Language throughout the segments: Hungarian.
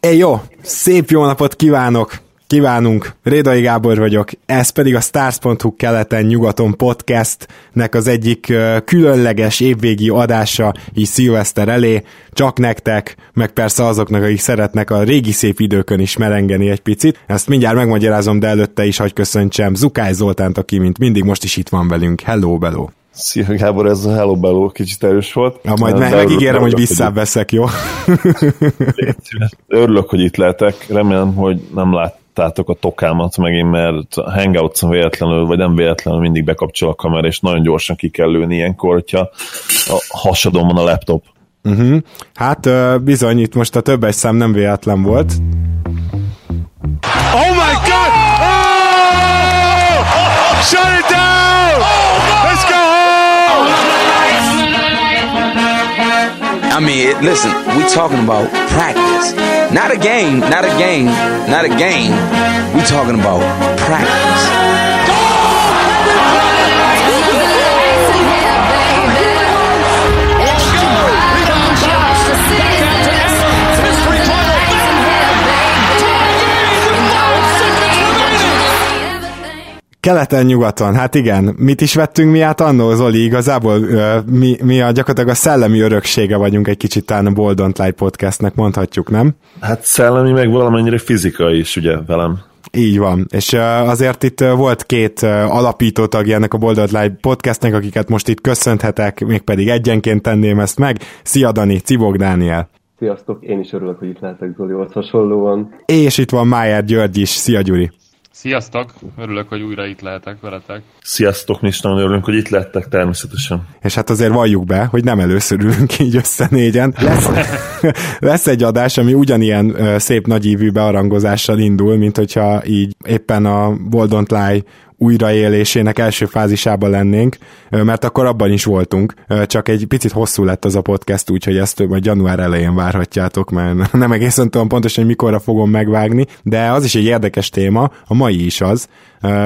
Éj jó, szép jó napot kívánok! Kívánunk, Rédai Gábor vagyok, ez pedig a Stars.hu keleten-nyugaton podcastnek az egyik különleges évvégi adása így szilveszter elé, csak nektek, meg persze azoknak, akik szeretnek a régi szép időkön is merengeni egy picit. Ezt mindjárt megmagyarázom, de előtte is hagy köszöntsem Zukály Zoltánt, aki mint mindig most is itt van velünk. Hello, Beló! Szia Gábor, ez a Hello Bello kicsit erős volt. Ja, majd meg, megígérem, hogy visszaveszek, jó? Örülök, hogy itt lehetek. Remélem, hogy nem láttátok a tokámat megint, mert a hangouts véletlenül, vagy nem véletlenül mindig bekapcsol a kamera, és nagyon gyorsan ki kell lőni ilyenkor, hogyha a hasadon van a laptop. Uh-huh. Hát bizony, itt most a többes szám nem véletlen volt. Oh my I mean, listen, we talking about practice. Not a game, not a game, not a game. We talking about practice. Keleten-nyugaton, hát igen. Mit is vettünk mi át annó, Zoli? Igazából mi, mi a gyakorlatilag a szellemi öröksége vagyunk egy kicsit talán a Bold Don't Lie podcastnek, mondhatjuk, nem? Hát szellemi, meg valamennyire fizikai is, ugye, velem. Így van, és azért itt volt két alapító tagja ennek a Boldog Live podcastnek, akiket most itt köszönhetek, mégpedig egyenként tenném ezt meg. Szia Dani, Cibog Dániel. Sziasztok, én is örülök, hogy itt lehetek Zolihoz hasonlóan. És itt van Májer György is, szia Gyuri. Sziasztok! Örülök, hogy újra itt lehetek veletek. Sziasztok, mi is nagyon örülünk, hogy itt lettek természetesen. És hát azért valljuk be, hogy nem először ülünk így össze négyen. Lesz, lesz egy adás, ami ugyanilyen szép nagyívű bearangozással indul, mint hogyha így éppen a Boldont Lie újraélésének első fázisában lennénk, mert akkor abban is voltunk, csak egy picit hosszú lett az a podcast, úgyhogy ezt majd január elején várhatjátok, mert nem egészen tudom pontosan, hogy mikorra fogom megvágni, de az is egy érdekes téma, a mai is az,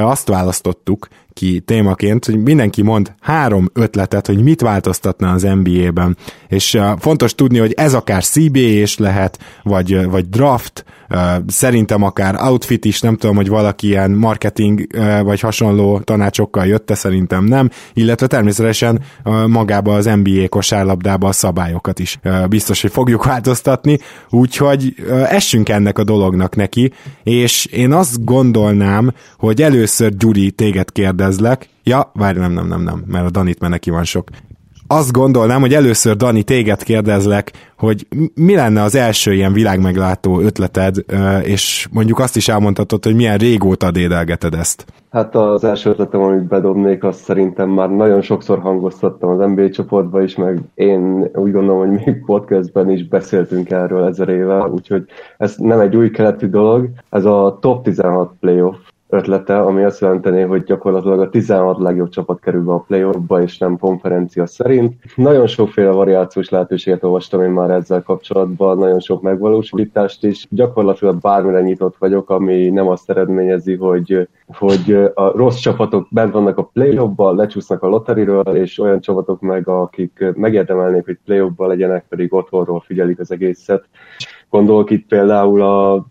azt választottuk ki témaként, hogy mindenki mond három ötletet, hogy mit változtatna az NBA-ben. És fontos tudni, hogy ez akár CBA is lehet, vagy, vagy draft, szerintem akár outfit is, nem tudom, hogy valaki ilyen marketing vagy hasonló tanácsokkal jött szerintem nem, illetve természetesen magába az NBA kosárlabdába a szabályokat is biztos, hogy fogjuk változtatni, úgyhogy essünk ennek a dolognak neki, és én azt gondolnám, hogy először Gyuri téged kérdezlek. Ja, várj, nem, nem, nem, nem, mert a Danit már neki van sok. Azt gondolnám, hogy először Dani téged kérdezlek, hogy mi lenne az első ilyen világmeglátó ötleted, és mondjuk azt is elmondhatod, hogy milyen régóta dédelgeted ezt. Hát az első ötletem, amit bedobnék, azt szerintem már nagyon sokszor hangoztattam az NBA csoportba is, meg én úgy gondolom, hogy mi podcastben is beszéltünk erről ezer éve, úgyhogy ez nem egy új keleti dolog, ez a top 16 playoff ötlete, ami azt jelenteni, hogy gyakorlatilag a 16 legjobb csapat kerül be a playoffba, és nem konferencia szerint. Nagyon sokféle variációs lehetőséget olvastam én már ezzel kapcsolatban, nagyon sok megvalósítást is. Gyakorlatilag bármire nyitott vagyok, ami nem azt eredményezi, hogy, hogy a rossz csapatok bent vannak a playoffba, lecsúsznak a lotteriről, és olyan csapatok meg, akik megérdemelnék, hogy playoffba legyenek, pedig otthonról figyelik az egészet. Gondolok itt például a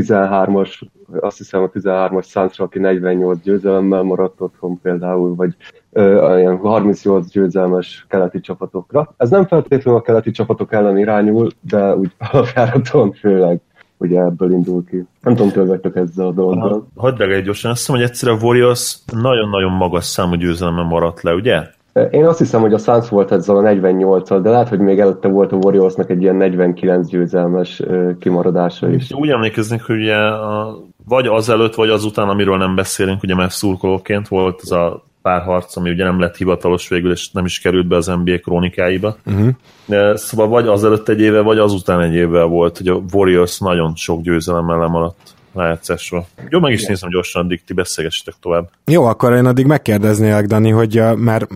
13-as, azt hiszem a 13-as Sunsra, aki 48 győzelemmel maradt otthon például, vagy ö, ilyen 38 győzelmes keleti csapatokra. Ez nem feltétlenül a keleti csapatok ellen irányul, de úgy alapjáraton főleg ugye ebből indul ki. Nem tudom, tölvettek ezzel a dologgal. Egy gyorsan, azt hiszem, hogy egyszerűen a Warriors nagyon-nagyon magas számú győzelemmel maradt le, ugye? Én azt hiszem, hogy a Suns volt ezzel a 48-al, de lehet, hogy még előtte volt a Warriorsnak egy ilyen 49 győzelmes kimaradása is. Úgy emlékeznek, hogy ugye a, vagy azelőtt, vagy azután, amiről nem beszélünk, ugye mert szurkolóként volt az a pár harc, ami ugye nem lett hivatalos végül, és nem is került be az NBA krónikáiba. Uh-huh. De, szóval vagy azelőtt egy éve, vagy azután egy évvel volt, hogy a Warriors nagyon sok győzelemmel lemaradt. Rájátszásról. Jó, meg is Igen. nézem gyorsan, addig ti beszélgessetek tovább. Jó, akkor én addig megkérdeznélek, Dani, hogy mert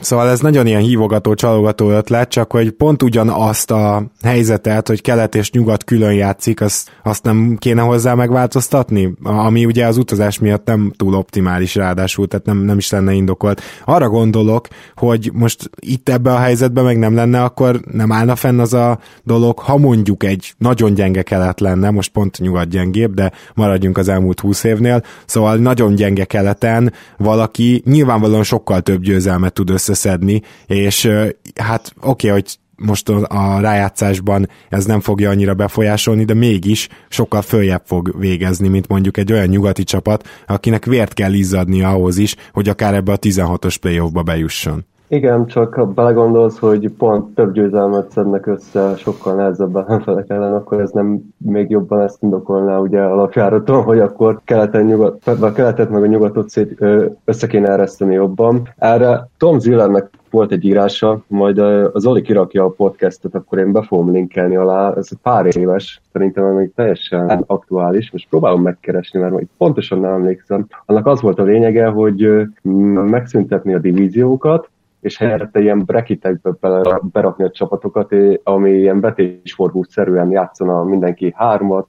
szóval ez nagyon ilyen hívogató, csalogató ötlet, csak hogy pont ugyanazt a helyzetet, hogy kelet és nyugat külön játszik, azt, azt nem kéne hozzá megváltoztatni, ami ugye az utazás miatt nem túl optimális ráadásul, tehát nem, nem is lenne indokolt. Arra gondolok, hogy most itt ebbe a helyzetben meg nem lenne, akkor nem állna fenn az a dolog, ha mondjuk egy nagyon gyenge kelet lenne, most pont nyugat gyengébb, de maradjunk az elmúlt húsz évnél, szóval nagyon gyenge keleten valaki nyilvánvalóan sokkal több győzelmet tud összeszedni, és hát oké, okay, hogy most a rájátszásban ez nem fogja annyira befolyásolni, de mégis sokkal följebb fog végezni, mint mondjuk egy olyan nyugati csapat, akinek vért kell izzadni ahhoz is, hogy akár ebbe a 16-os playoffba bejusson. Igen, csak ha belegondolsz, hogy pont több győzelmet szednek össze sokkal nehezebb ellenfelek ellen, akkor ez nem még jobban ezt indokolná ugye alapjáraton, hogy akkor keleten nyugat, a keletet meg a nyugatot szét, össze kéne ereszteni jobban. Erre Tom Zillernek volt egy írása, majd az Oli kirakja a podcastet, akkor én be fogom linkelni alá, ez pár éves, szerintem még teljesen aktuális, most próbálom megkeresni, mert pontosan nem emlékszem. Annak az volt a lényege, hogy megszüntetni a divíziókat, és helyette ilyen bracketekbe berakni a csapatokat, ami ilyen vetésforgószerűen játszana mindenki hármat,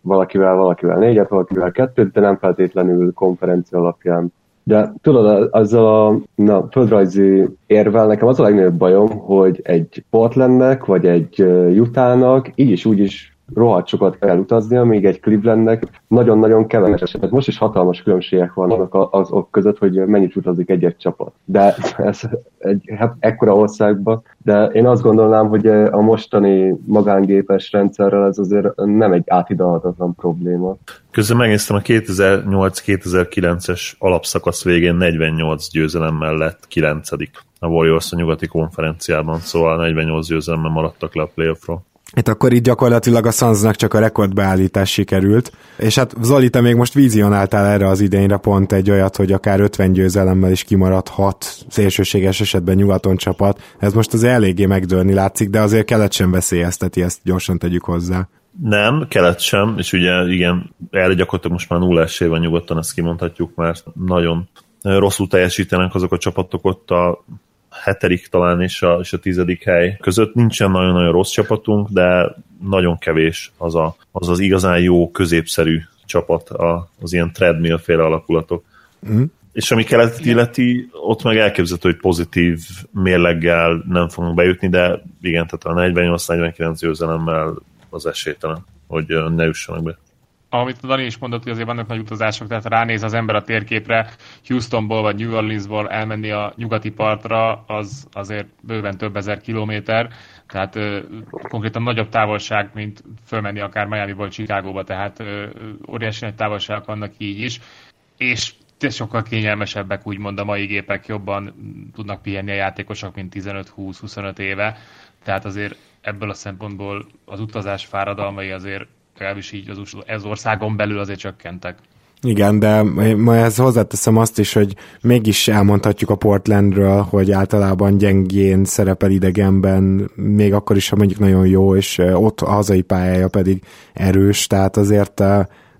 valakivel, valakivel négyet, valakivel kettőt, de nem feltétlenül konferencia alapján. De tudod, azzal a na, földrajzi érvel nekem az a legnagyobb bajom, hogy egy Portlandnek, vagy egy Utahnak így is úgy is rohadt sokat kell utazni, még egy Clevelandnek nagyon-nagyon keveset. Tehát most is hatalmas különbségek vannak azok között, hogy mennyit utazik egy-egy csapat. De ez egy hát ekkora országban, de én azt gondolnám, hogy a mostani magángépes rendszerrel ez azért nem egy átidalhatatlan probléma. Közben megnéztem a 2008-2009-es alapszakasz végén 48 győzelemmel lett 9 a Warriors a nyugati konferenciában, szóval 48 győzelemmel maradtak le a playoffról. Itt akkor itt gyakorlatilag a Sunsnak csak a rekordbeállítás sikerült, és hát Zoli, te még most vizionáltál erre az idényre pont egy olyat, hogy akár 50 győzelemmel is kimaradhat szélsőséges esetben nyugaton csapat. Ez most az eléggé megdőlni látszik, de azért kelet sem veszélyezteti, ezt gyorsan tegyük hozzá. Nem, kelet sem, és ugye igen, erre gyakorlatilag most már nulla esély van nyugodtan, ezt kimondhatjuk, mert nagyon rosszul teljesítenek azok a csapatok ott a hetedik talán és a, és a tizedik hely között. Nincsen nagyon-nagyon rossz csapatunk, de nagyon kevés az a, az, az igazán jó, középszerű csapat, a, az ilyen treadmill féle alakulatok. Mm. És ami keletet illeti, ott meg elképzelhető, hogy pozitív mérleggel nem fogunk bejutni, de igen, tehát a 48-49 győzelemmel az esélytelen, hogy ne jussanak be amit Dani is mondott, hogy azért vannak nagy utazások, tehát ránéz az ember a térképre, Houstonból vagy New Orleansból elmenni a nyugati partra, az azért bőven több ezer kilométer, tehát ö, konkrétan nagyobb távolság, mint fölmenni akár Miami-ból Chicagóba, tehát ö, óriási nagy távolságok vannak így is, és sokkal kényelmesebbek, úgymond a mai gépek jobban tudnak pihenni a játékosok, mint 15-20-25 éve, tehát azért ebből a szempontból az utazás fáradalmai azért legalábbis így az, ez országon belül azért csökkentek. Igen, de ma ezt hozzáteszem azt is, hogy mégis elmondhatjuk a Portlandről, hogy általában gyengén szerepel idegenben, még akkor is, ha mondjuk nagyon jó, és ott a hazai pályája pedig erős, tehát azért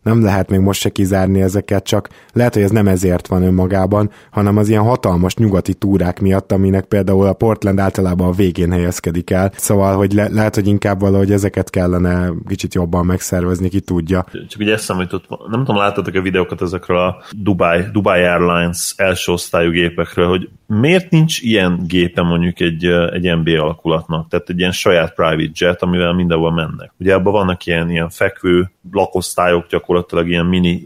nem lehet még most se kizárni ezeket, csak lehet, hogy ez nem ezért van önmagában, hanem az ilyen hatalmas nyugati túrák miatt, aminek például a Portland általában a végén helyezkedik el. Szóval, hogy le- lehet, hogy inkább valahogy ezeket kellene kicsit jobban megszervezni, ki tudja. Csak ugye eszem jutott, nem tudom, láttatok a videókat ezekről a Dubai, Dubai Airlines első osztályú gépekről, hogy miért nincs ilyen gépe mondjuk egy, egy NBA alakulatnak, tehát egy ilyen saját private jet, amivel mindenhol mennek. Ugye abban vannak ilyen, ilyen fekvő lakosztályok, gyakorlatilag ilyen mini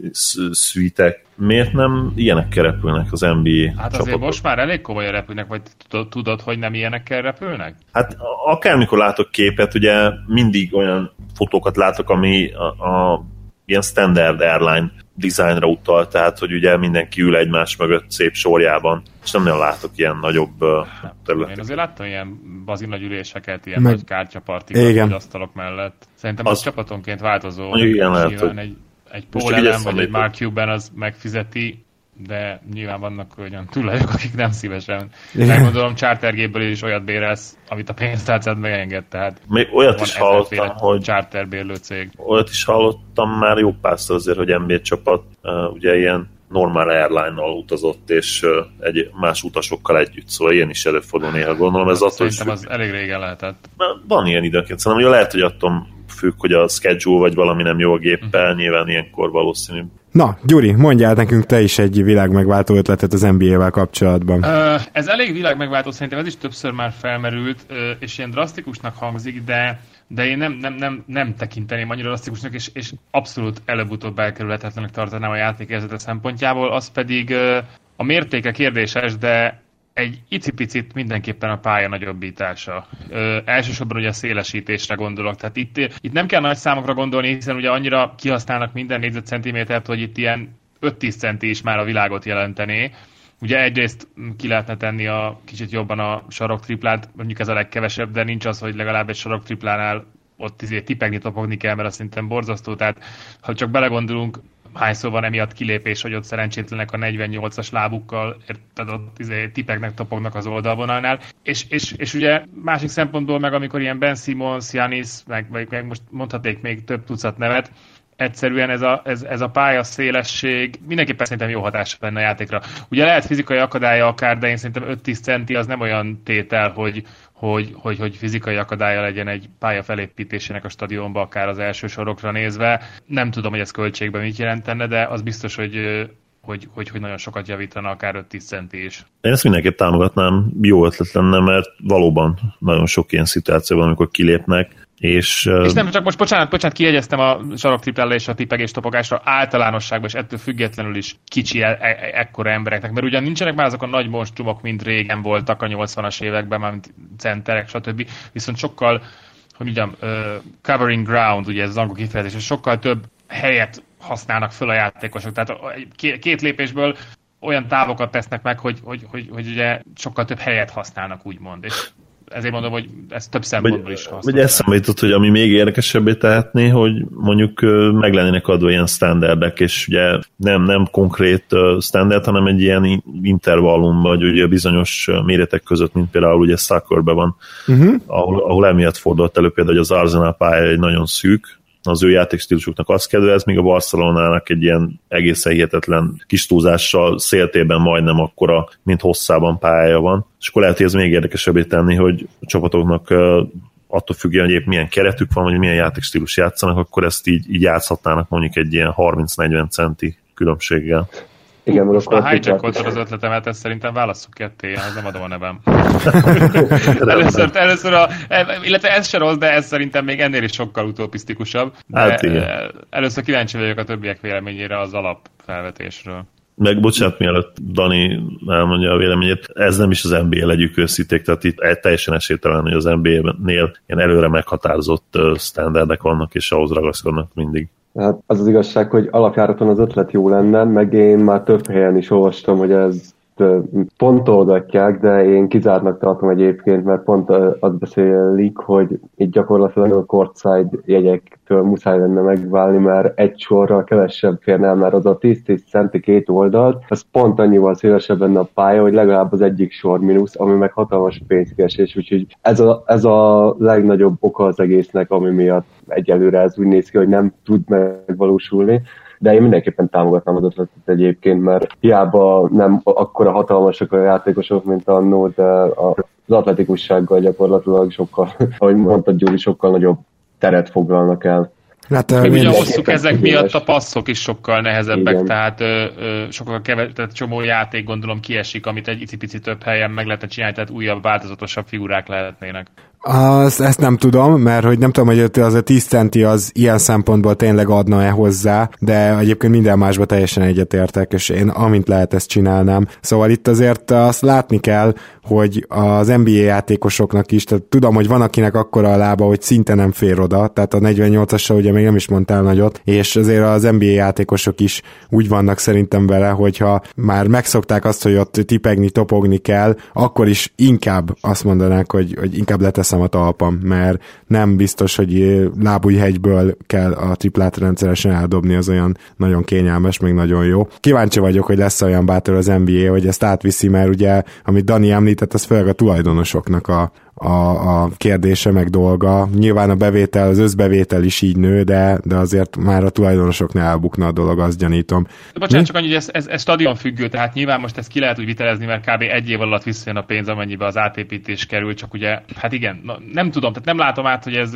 szűtek. Miért nem ilyenekkel repülnek az NBA Hát csapatok? azért most már elég komolyan repülnek, vagy tudod, hogy nem ilyenekkel repülnek? Hát akármikor látok képet, ugye mindig olyan fotókat látok, ami a, a ilyen standard airline designra utal, tehát hogy ugye mindenki ül egymás mögött szép sorjában, és nem nagyon látok ilyen nagyobb területet. Én azért láttam ilyen bazi nagy üléseket, ilyen Meg... nagy kártyapartikat, asztalok mellett. Szerintem az, az csapatonként változó. Igen, lehet, hogy... egy, egy Paul Allen, vagy egy Mark Cuban az megfizeti de nyilván vannak olyan tulajok, akik nem szívesen. Megmondom, chartergéből is olyat bérelsz, amit a pénztárcád megenged, tehát Még olyat is hallottam, hogy charterbérlő cég. Olyat is hallottam már jó párszor azért, hogy NBA csapat uh, ugye ilyen normál airline-nal utazott, és uh, egy más utasokkal együtt, szóval ilyen is előfordul néha, gondolom. Ez attól Szerintem az elég régen lehetett. Van ilyen időnként, szerintem, hogy lehet, hogy attól függ, hogy a schedule vagy valami nem jó a géppel, nyilván ilyenkor valószínű. Na, Gyuri, mondjál nekünk te is egy világmegváltó ötletet az NBA-vel kapcsolatban. Ez elég világmegváltó, szerintem ez is többször már felmerült, és ilyen drasztikusnak hangzik, de de én nem, nem, nem, nem tekinteném annyira drasztikusnak, és, és abszolút előbb-utóbb elkerülhetetlenek tartanám a játékérzete szempontjából, az pedig a mértéke kérdéses, de egy icipicit mindenképpen a pálya nagyobbítása. Ö, elsősorban ugye a szélesítésre gondolok. Tehát itt, itt nem kell nagy számokra gondolni, hiszen ugye annyira kihasználnak minden négyzetcentimétert, hogy itt ilyen 5-10 centi is már a világot jelentené. Ugye egyrészt ki lehetne tenni a kicsit jobban a sarok triplát, mondjuk ez a legkevesebb, de nincs az, hogy legalább egy sarok triplánál ott izé tipegni, topogni kell, mert az szerintem borzasztó. Tehát ha csak belegondolunk, hányszor van emiatt kilépés, hogy ott szerencsétlenek a 48-as lábukkal, érted, ott izé, tipeknek topognak az oldalvonalnál. És, és, és ugye másik szempontból meg, amikor ilyen Ben Simmons, Janis, meg, meg, meg most mondhatnék még több tucat nevet, egyszerűen ez a, ez, ez a pálya szélesség mindenképpen szerintem jó hatása lenne a játékra. Ugye lehet fizikai akadálya akár, de én szerintem 5-10 centi az nem olyan tétel, hogy, hogy, hogy, hogy fizikai akadálya legyen egy pálya felépítésének a stadionba, akár az első sorokra nézve. Nem tudom, hogy ez költségben mit jelentene, de az biztos, hogy hogy, hogy, hogy nagyon sokat javítana, akár 5-10 centi is. Én ezt mindenképp támogatnám, jó ötlet lenne, mert valóban nagyon sok ilyen szituáció van, amikor kilépnek, és, és nem csak most, bocsánat, bocsánat, kiegyeztem a saroktriplelle és a tipegés topogásra általánosságban, és ettől függetlenül is kicsi e- e- ekkora embereknek, mert ugyan nincsenek már azok a nagy monstrumok, mint régen voltak a 80-as években, már mint centerek, stb. Viszont sokkal, hogy mondjam, uh, covering ground, ugye ez az angol kifejezés, és sokkal több helyet használnak föl a játékosok. Tehát két lépésből olyan távokat tesznek meg, hogy, hogy, hogy, hogy ugye sokkal több helyet használnak, úgymond. És ezért mondom, hogy ez több szempontból is hasznos. Vagy eszembe jutott, hogy ami még érdekesebbé tehetné, hogy mondjuk meg lennének adva ilyen standardek, és ugye nem, nem konkrét standard, hanem egy ilyen intervallum, vagy ugye bizonyos méretek között, mint például ugye Szackerben van, uh-huh. ahol, ahol emiatt fordult elő például, hogy az Arsenal pálya egy nagyon szűk, az ő játékstílusuknak azt kedvez, míg a Barcelonának egy ilyen egészen hihetetlen kis túlzással széltében majdnem akkora, mint hosszában pályája van. És akkor lehet, hogy ez még érdekesebbé tenni, hogy a csapatoknak attól függően, hogy épp milyen keretük van, vagy milyen játékstílus játszanak, akkor ezt így, így játszhatnának mondjuk egy ilyen 30-40 centi különbséggel. Igen, Most már hijackoltad az ötletemet, ezt szerintem válasszuk ketté, ez nem adom a nevem. először, először a, illetve ez se rossz, de ez szerintem még ennél is sokkal utopisztikusabb. De hát igen. Először kíváncsi vagyok a többiek véleményére az alapfelvetésről. Meg bocsánat, mielőtt Dani elmondja a véleményét, ez nem is az NBA legyük őszíték, tehát itt teljesen esélytelen, hogy az NBA-nél ilyen előre meghatározott standardek vannak, és ahhoz ragaszkodnak mindig. Hát az az igazság, hogy alapjáraton az ötlet jó lenne, meg én már több helyen is olvastam, hogy ez pontolgatják, de én kizártnak tartom egyébként, mert pont azt beszélik, hogy itt gyakorlatilag a courtside jegyektől muszáj lenne megválni, mert egy sorra kevesebb férne el, mert az a 10-10 centi két oldalt, az pont annyival szélesebb lenne a pálya, hogy legalább az egyik sor mínusz, ami meg hatalmas pénzkeresés, úgyhogy ez a, ez a legnagyobb oka az egésznek, ami miatt egyelőre ez úgy néz ki, hogy nem tud megvalósulni de én mindenképpen támogatnám az ötletet egyébként, mert hiába nem akkora hatalmasak a játékosok, mint annó, de az atletikussággal gyakorlatilag sokkal, ahogy mondta Gyuri, sokkal nagyobb teret foglalnak el. Hát, Még ugye a hosszú ezek miatt a passzok is sokkal nehezebbek, Igen. tehát ö, ö, sokkal keves, tehát csomó játék gondolom kiesik, amit egy icipici több helyen meg lehetne csinálni, tehát újabb, változatosabb figurák lehetnének. Az, ezt nem tudom, mert hogy nem tudom, hogy az a 10 centi az ilyen szempontból tényleg adna-e hozzá, de egyébként minden másba teljesen egyetértek, és én amint lehet ezt csinálnám. Szóval itt azért azt látni kell, hogy az NBA játékosoknak is, tehát tudom, hogy van akinek akkora a lába, hogy szinte nem fér oda, tehát a 48-asra ugye még nem is mondtál nagyot, és azért az NBA játékosok is úgy vannak szerintem vele, hogyha már megszokták azt, hogy ott tipegni, topogni kell, akkor is inkább azt mondanák, hogy, hogy inkább letesz teszem a talpam, mert nem biztos, hogy lábújhegyből kell a triplát rendszeresen eldobni, az olyan nagyon kényelmes, még nagyon jó. Kíváncsi vagyok, hogy lesz olyan bátor az NBA, hogy ezt átviszi, mert ugye, amit Dani említett, az főleg a tulajdonosoknak a, a, a kérdése meg dolga. Nyilván a bevétel, az összbevétel is így nő, de, de azért már a tulajdonosoknál elbukna a dolog, azt gyanítom. De bocsánat, csak annyi, hogy ez, ez, ez stadion függő, tehát nyilván most ezt ki lehet úgy vitelezni, mert kb. egy év alatt visszajön a pénz, amennyibe az átépítés kerül, csak ugye, hát igen, na, nem tudom, tehát nem látom át, hogy ez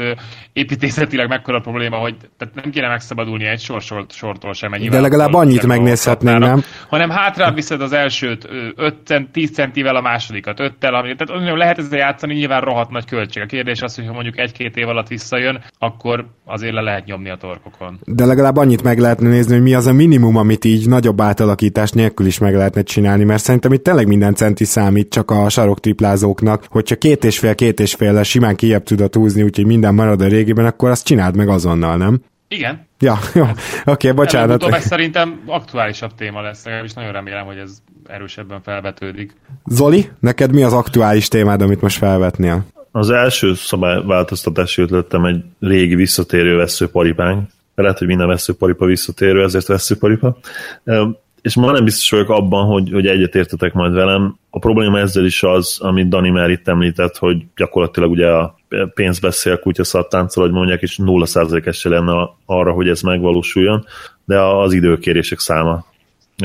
építészetileg mekkora probléma, hogy tehát nem kéne megszabadulni egy sor, sor sortól sem. De legalább annyit megnézhetnénk, nem? Hanem hátra viszed az elsőt 5 cent, 10 centivel a másodikat, 5-tel, ami, tehát lehet ezzel játszani, nyilván nyilván rohadt nagy költség. A kérdés az, hogy ha mondjuk egy-két év alatt visszajön, akkor azért le lehet nyomni a torkokon. De legalább annyit meg lehetne nézni, hogy mi az a minimum, amit így nagyobb átalakítás nélkül is meg lehetne csinálni, mert szerintem itt tényleg minden centi számít csak a saroktriplázóknak, hogyha két és fél, két és fél simán kijebb tudod húzni, úgyhogy minden marad a régiben, akkor azt csináld meg azonnal, nem? Igen. Ja, jó. Oké, okay, bocsánat. Előbb szerintem aktuálisabb téma lesz, és nagyon remélem, hogy ez erősebben felvetődik. Zoli, neked mi az aktuális témád, amit most felvetnél? Az első szabályváltoztatási ötletem egy régi visszatérő veszőparipánk. Lehet, hogy minden veszőparipa visszatérő, ezért veszőparipa. És ma nem biztos vagyok abban, hogy, hogy egyetértetek majd velem. A probléma ezzel is az, amit Dani már itt említett, hogy gyakorlatilag ugye a pénz beszél, kutya szattáncol, hogy mondják, és 0% esély lenne arra, hogy ez megvalósuljon, de az időkérések száma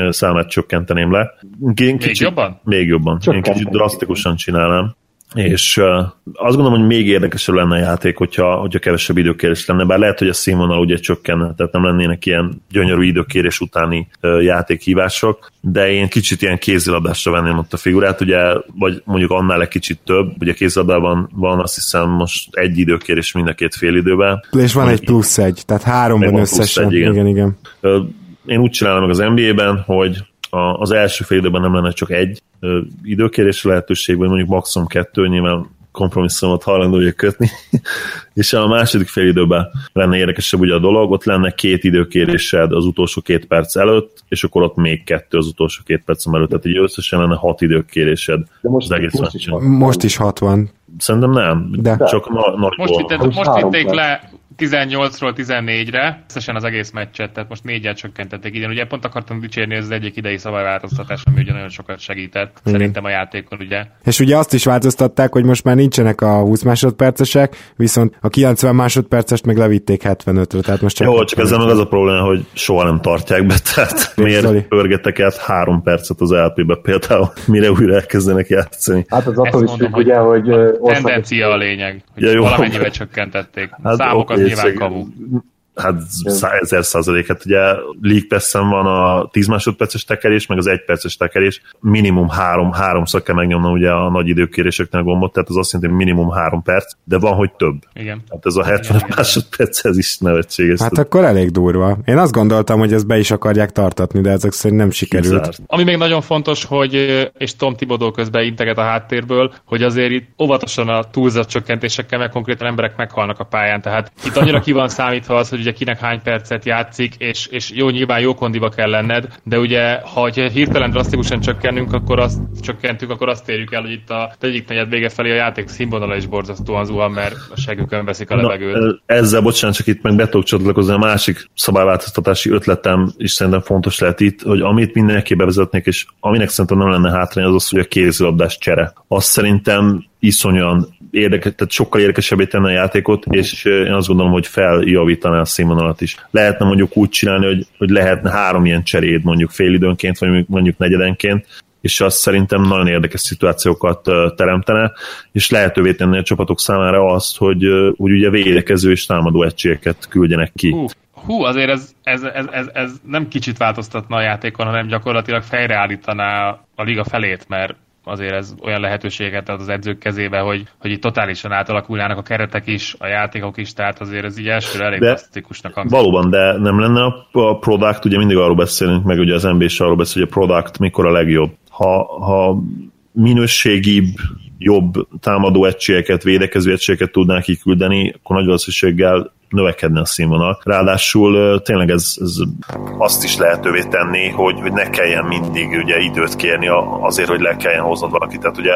számát csökkenteném le. Én kicsit, még jobban? Még jobban. Én kicsit drasztikusan csinálnám. És uh, azt gondolom, hogy még érdekesebb lenne a játék, hogyha, hogyha kevesebb időkérés lenne, bár lehet, hogy a színvonal ugye csökkenne, tehát nem lennének ilyen gyönyörű időkérés utáni uh, játékhívások, de én kicsit ilyen kézilabdásra venném ott a figurát, ugye, vagy mondjuk annál egy kicsit több, ugye kézilabdában van azt hiszem most egy időkérés mind a két fél időben. És van egy plusz egy, tehát három van összesen. Egy, igen. igen, igen. Uh, én úgy csinálom meg az NBA-ben, hogy az első fél időben nem lenne csak egy időkérés lehetőség, vagy mondjuk maximum kettő, nyilván kompromisszumot hajlandó vagyok kötni, és a második fél időben lenne érdekesebb ugye a dolog, ott lenne két időkérésed az utolsó két perc előtt, és akkor ott még kettő az utolsó két perc előtt, tehát így összesen lenne hat időkérésed De most, az egész most, is, most is hat van. Szerintem nem, De. csak na, Most, vitték, most vitték le 18-ról 14-re, összesen az egész meccset, tehát most négyet csökkentették. Igen, ugye pont akartam dicsérni, ez az egyik idei szabályváltoztatás, ami ugye nagyon sokat segített, Igen. szerintem a játékon, ugye. És ugye azt is változtatták, hogy most már nincsenek a 20 másodpercesek, viszont a 90 másodpercest meg levitték 75-re, tehát most csak... Jó, csak ezzel meg az a probléma, hogy soha nem tartják be, tehát miért pörgetek át három percet az LP-be például, mire újra elkezdenek játszani. Hát az attól is függ, ugye, hogy... A tendencia a lényeg, hogy ja, jó, valamennyivel csökkentették. Hát, Számokat okay, nyilván kamu. Hát ezer százalék. Hát ugye League pass van a 10 másodperces tekerés, meg az 1 perces tekerés. Minimum három, háromszor kell megnyomnom ugye a nagy időkéréseknek gombot, tehát az azt jelenti, hogy minimum három perc, de van, hogy több. Igen. Hát ez a 70 igen, másodperc, ez is nevetséges. Hát akkor elég durva. Én azt gondoltam, hogy ezt be is akarják tartatni, de ezek szerint nem sikerült. Kizárt. Ami még nagyon fontos, hogy, és Tom Tibodó közben integet a háttérből, hogy azért itt óvatosan a túlzat csökkentésekkel, meg konkrétan emberek meghalnak a pályán. Tehát itt annyira ki van számítva az, hogy ugye kinek hány percet játszik, és, és jó, nyilván jó kondiba kell lenned, de ugye, ha hirtelen drasztikusan csökkennünk, akkor azt csökkentünk, akkor azt érjük el, hogy itt a egyik negyed vége felé a játék színvonala is borzasztóan zuhan, mert a segükön veszik a levegőt. Na, ezzel, bocsánat, csak itt meg be tudok csatlakozni, a másik szabályváltoztatási ötletem is szerintem fontos lehet itt, hogy amit mindenki bevezetnék, és aminek szerintem nem lenne hátrány, az az, hogy a kézilabdás csere. Azt szerintem iszonyan érdekes, tehát sokkal érdekesebbé tenne a játékot, és én azt gondolom, hogy feljavítaná a színvonalat is. Lehetne mondjuk úgy csinálni, hogy, hogy lehetne három ilyen cseréd mondjuk félidőnként, vagy mondjuk negyedenként, és az szerintem nagyon érdekes szituációkat teremtene, és lehetővé tenni a csapatok számára azt, hogy úgy ugye védekező és támadó egységeket küldjenek ki. Hú, hú azért ez, ez, ez, ez, ez nem kicsit változtatna a játékon, hanem gyakorlatilag fejreállítaná a liga felét, mert azért ez olyan lehetőséget ad az edzők kezébe, hogy, hogy itt totálisan átalakulnának a keretek is, a játékok is, tehát azért ez így elsőre elég plastikusnak hangzik. Valóban, de nem lenne a product, ugye mindig arról beszélünk, meg ugye az NBA is arról beszél, hogy a product mikor a legjobb. Ha, ha minőségibb, jobb támadó egységeket, védekező egységeket tudnánk kiküldeni, akkor nagy valószínűséggel növekedne a színvonal. Ráadásul tényleg ez, ez azt is lehetővé tenni, hogy, hogy ne kelljen mindig ugye időt kérni azért, hogy le kelljen hoznod valakit. Tehát ugye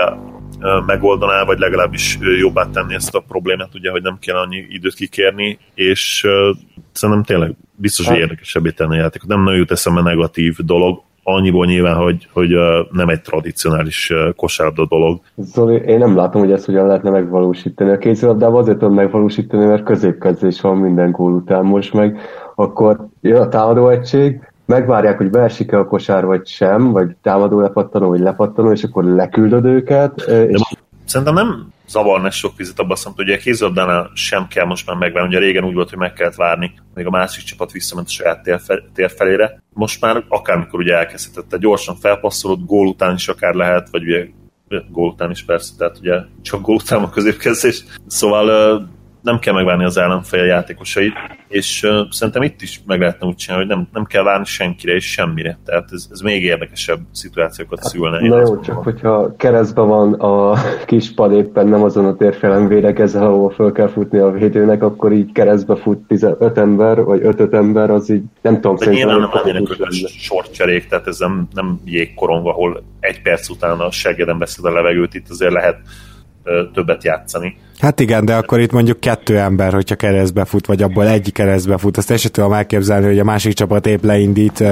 megoldaná, vagy legalábbis jobbá tenni ezt a problémát, ugye, hogy nem kell annyi időt kikérni, és szerintem tényleg biztos, hogy hát- érdekesebbé tenni a játékot. Nem nagyon jut eszembe negatív dolog, annyiból nyilván, hogy, hogy nem egy tradicionális kosárlabda dolog. Zoli, én nem látom, hogy ezt hogyan lehetne megvalósítani. A kézilabdában azért tudom megvalósítani, mert középkezdés van minden gól után. Most meg akkor jön a támadó egység, megvárják, hogy beesik-e a kosár, vagy sem, vagy támadó lepattanó, vagy lepattanó, és akkor leküldöd őket. És... Szerintem nem zavarna sok vizet abban szempontból, hogy a kézilabdánál sem kell most már megvárni. Ugye régen úgy volt, hogy meg kellett várni, még a másik csapat visszament a saját tér felére. Most már akármikor ugye elkezdhetette, gyorsan felpasszolod, gól után is akár lehet, vagy ugye gól után is persze, tehát ugye csak gól után a középkezdés. Szóval nem kell megvárni az ellenfél játékosait, és uh, szerintem itt is meg lehetne úgy csinálni, hogy nem, nem kell várni senkire és semmire. Tehát ez, ez még érdekesebb szituációkat hát, szülne. Na jó, csak hogyha keresztben van a kis pad éppen nem azon a térfelem védekezel, ahol föl kell futni a védőnek, akkor így keresztbe fut 15 ember, vagy 5 ember, az így nem tudom, De szerintem nem lennének ötös sortcserék, tehát ez nem, nem jégkorong, ahol egy perc után a seggeden beszél a levegőt, itt azért lehet többet játszani. Hát igen, de akkor itt mondjuk kettő ember, hogyha keresztbe fut, vagy abból egy keresztbe fut, azt is tudom elképzelni, hogy a másik csapat épp leindít,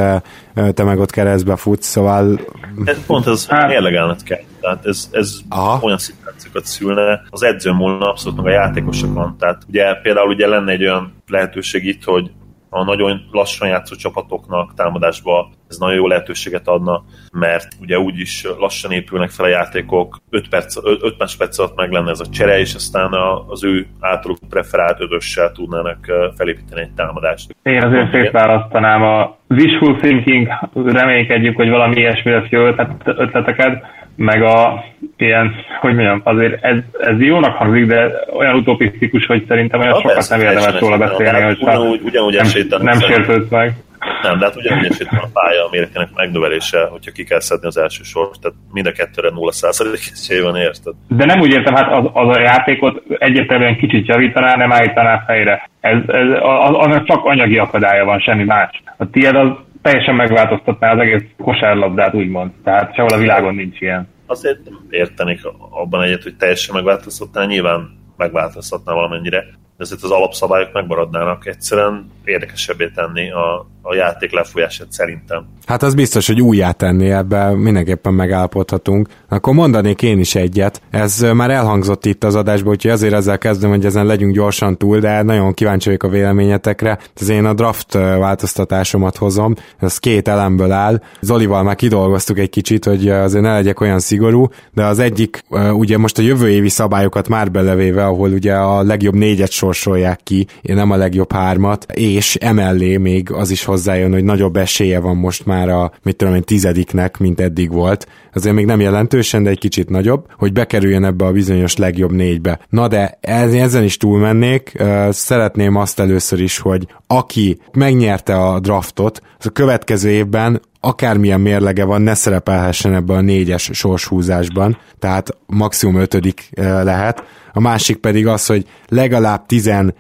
te meg ott keresztbe futsz, szóval... Ez pont ez hát. mérlegelned kell. Tehát ez, ez olyan szituációkat szülne. Az edzőn múlna abszolút meg a játékosokon. Tehát ugye például ugye lenne egy olyan lehetőség itt, hogy a nagyon lassan játszó csapatoknak támadásba ez nagyon jó lehetőséget adna, mert ugye úgyis lassan épülnek fel a játékok, 5, perc, 5 másodperc alatt meg lenne ez a csere, és aztán az ő általuk preferált ödössel tudnának felépíteni egy támadást. Én azért szétválasztanám a wishful thinking, reménykedjük, hogy valami ilyesmi lesz jó ötleteket, meg a ilyen, hogy mondjam, azért ez, ez jónak hangzik, de olyan utopisztikus, hogy szerintem olyan sokat nem érdemes róla beszélni, hogy ugyanúgy, ugyanúgy nem, nem sértődsz meg. Nem, de hát ugyanúgy esélyt van a pálya, a mérekének megnövelése, hogyha ki kell szedni az első sort, tehát mind a kettőre 0 esély van, érted? De nem úgy értem, hát az, az a játékot egyértelműen kicsit javítaná, nem állítaná fejre. Ez, ez, az, az csak anyagi akadálya van, semmi más. A tiéd az teljesen megváltoztatná az egész kosárlabdát, úgymond. Tehát sehol a világon nincs ilyen. Azért értenék abban egyet, hogy teljesen megváltoztatná, nyilván megváltoztatná valamennyire, de ezért az alapszabályok megmaradnának. Egyszerűen érdekesebbé tenni a, a játék lefolyását szerintem. Hát az biztos, hogy újjá tenni, ebben mindenképpen megállapodhatunk. Akkor mondanék én is egyet. Ez már elhangzott itt az adásban, úgyhogy azért ezzel kezdem, hogy ezen legyünk gyorsan túl, de nagyon kíváncsi vagyok a véleményetekre. Ez én a draft változtatásomat hozom, ez két elemből áll. Zolival már kidolgoztuk egy kicsit, hogy azért ne legyek olyan szigorú, de az egyik, ugye most a jövő évi szabályokat már belevéve, ahol ugye a legjobb négyet sorsolják ki, nem a legjobb hármat, és emellé még az is hozzájön, hogy nagyobb esélye van most már a, mit tudom én, tizediknek, mint eddig volt. Azért még nem jelentősen, de egy kicsit nagyobb, hogy bekerüljön ebbe a bizonyos legjobb négybe. Na de ezen is túlmennék, szeretném azt először is, hogy aki megnyerte a draftot, az a következő évben akármilyen mérlege van, ne szerepelhessen ebbe a négyes sorshúzásban, tehát maximum ötödik lehet. A másik pedig az, hogy legalább 17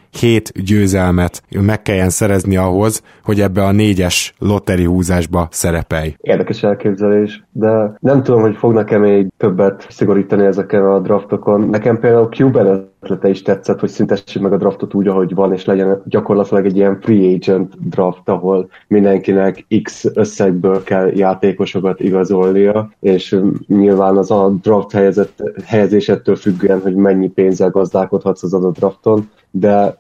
győzelmet meg kelljen szerezni ahhoz, hogy ebbe a négyes lotteri húzásba szerepelj. Érdekes elképzelés, de nem tudom, hogy fognak-e még többet szigorítani ezeken a draftokon. Nekem például Cuban ötlete is tetszett, hogy szüntessük meg a draftot úgy, ahogy van, és legyen gyakorlatilag egy ilyen free agent draft, ahol mindenkinek X összegből kell játékosokat igazolnia, és nyilván az a draft helyezett, helyezésettől függően, hogy mennyi pénzzel gazdálkodhatsz az adott drafton, de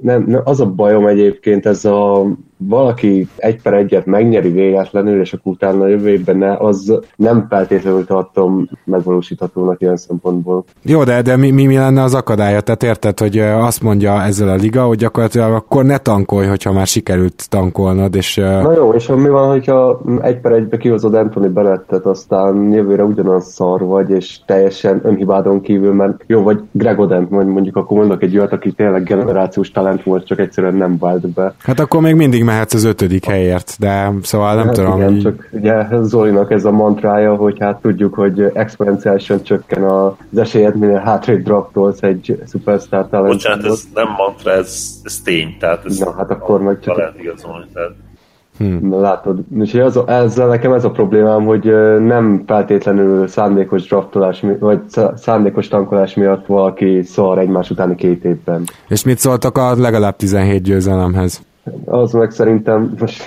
nem, nem, az a bajom egyébként, ez a valaki egy per egyet megnyeri véletlenül, és akkor utána jövő évben ne, az nem feltétlenül tartom megvalósíthatónak ilyen szempontból. Jó, de, de mi, mi, mi lenne az akadálya? Tehát érted, hogy azt mondja ezzel a liga, hogy gyakorlatilag akkor ne tankolj, hogyha már sikerült tankolnod, és... Na jó, és mi van, hogyha egy per egybe kihozod Anthony Bennettet, aztán jövőre ugyanaz szar vagy, és teljesen önhibádon kívül, mert jó, vagy Greg Odent, mondjuk akkor mondok egy olyat, aki tényleg generációs talent volt, csak egyszerűen nem vált be. Hát akkor még mindig mehetsz az ötödik helyért, de szóval nem hát tudom. Igen, így... csak ugye Zolinak ez a mantrája, hogy hát tudjuk, hogy exponenciálisan csökken az esélyed, minél hátrébb draftolsz egy superstar talent. Bocsánat, ez nem mantra, ez, ez tény. Tehát ez Na, hát akkor meg csak... Lehet igazolni, tehát Hmm. Na, látod, és az, ezzel nekem ez a problémám, hogy nem feltétlenül szándékos draftolás, vagy szándékos tankolás miatt valaki szar egymás utáni két évben. És mit szóltak a legalább 17 győzelemhez? Az meg szerintem most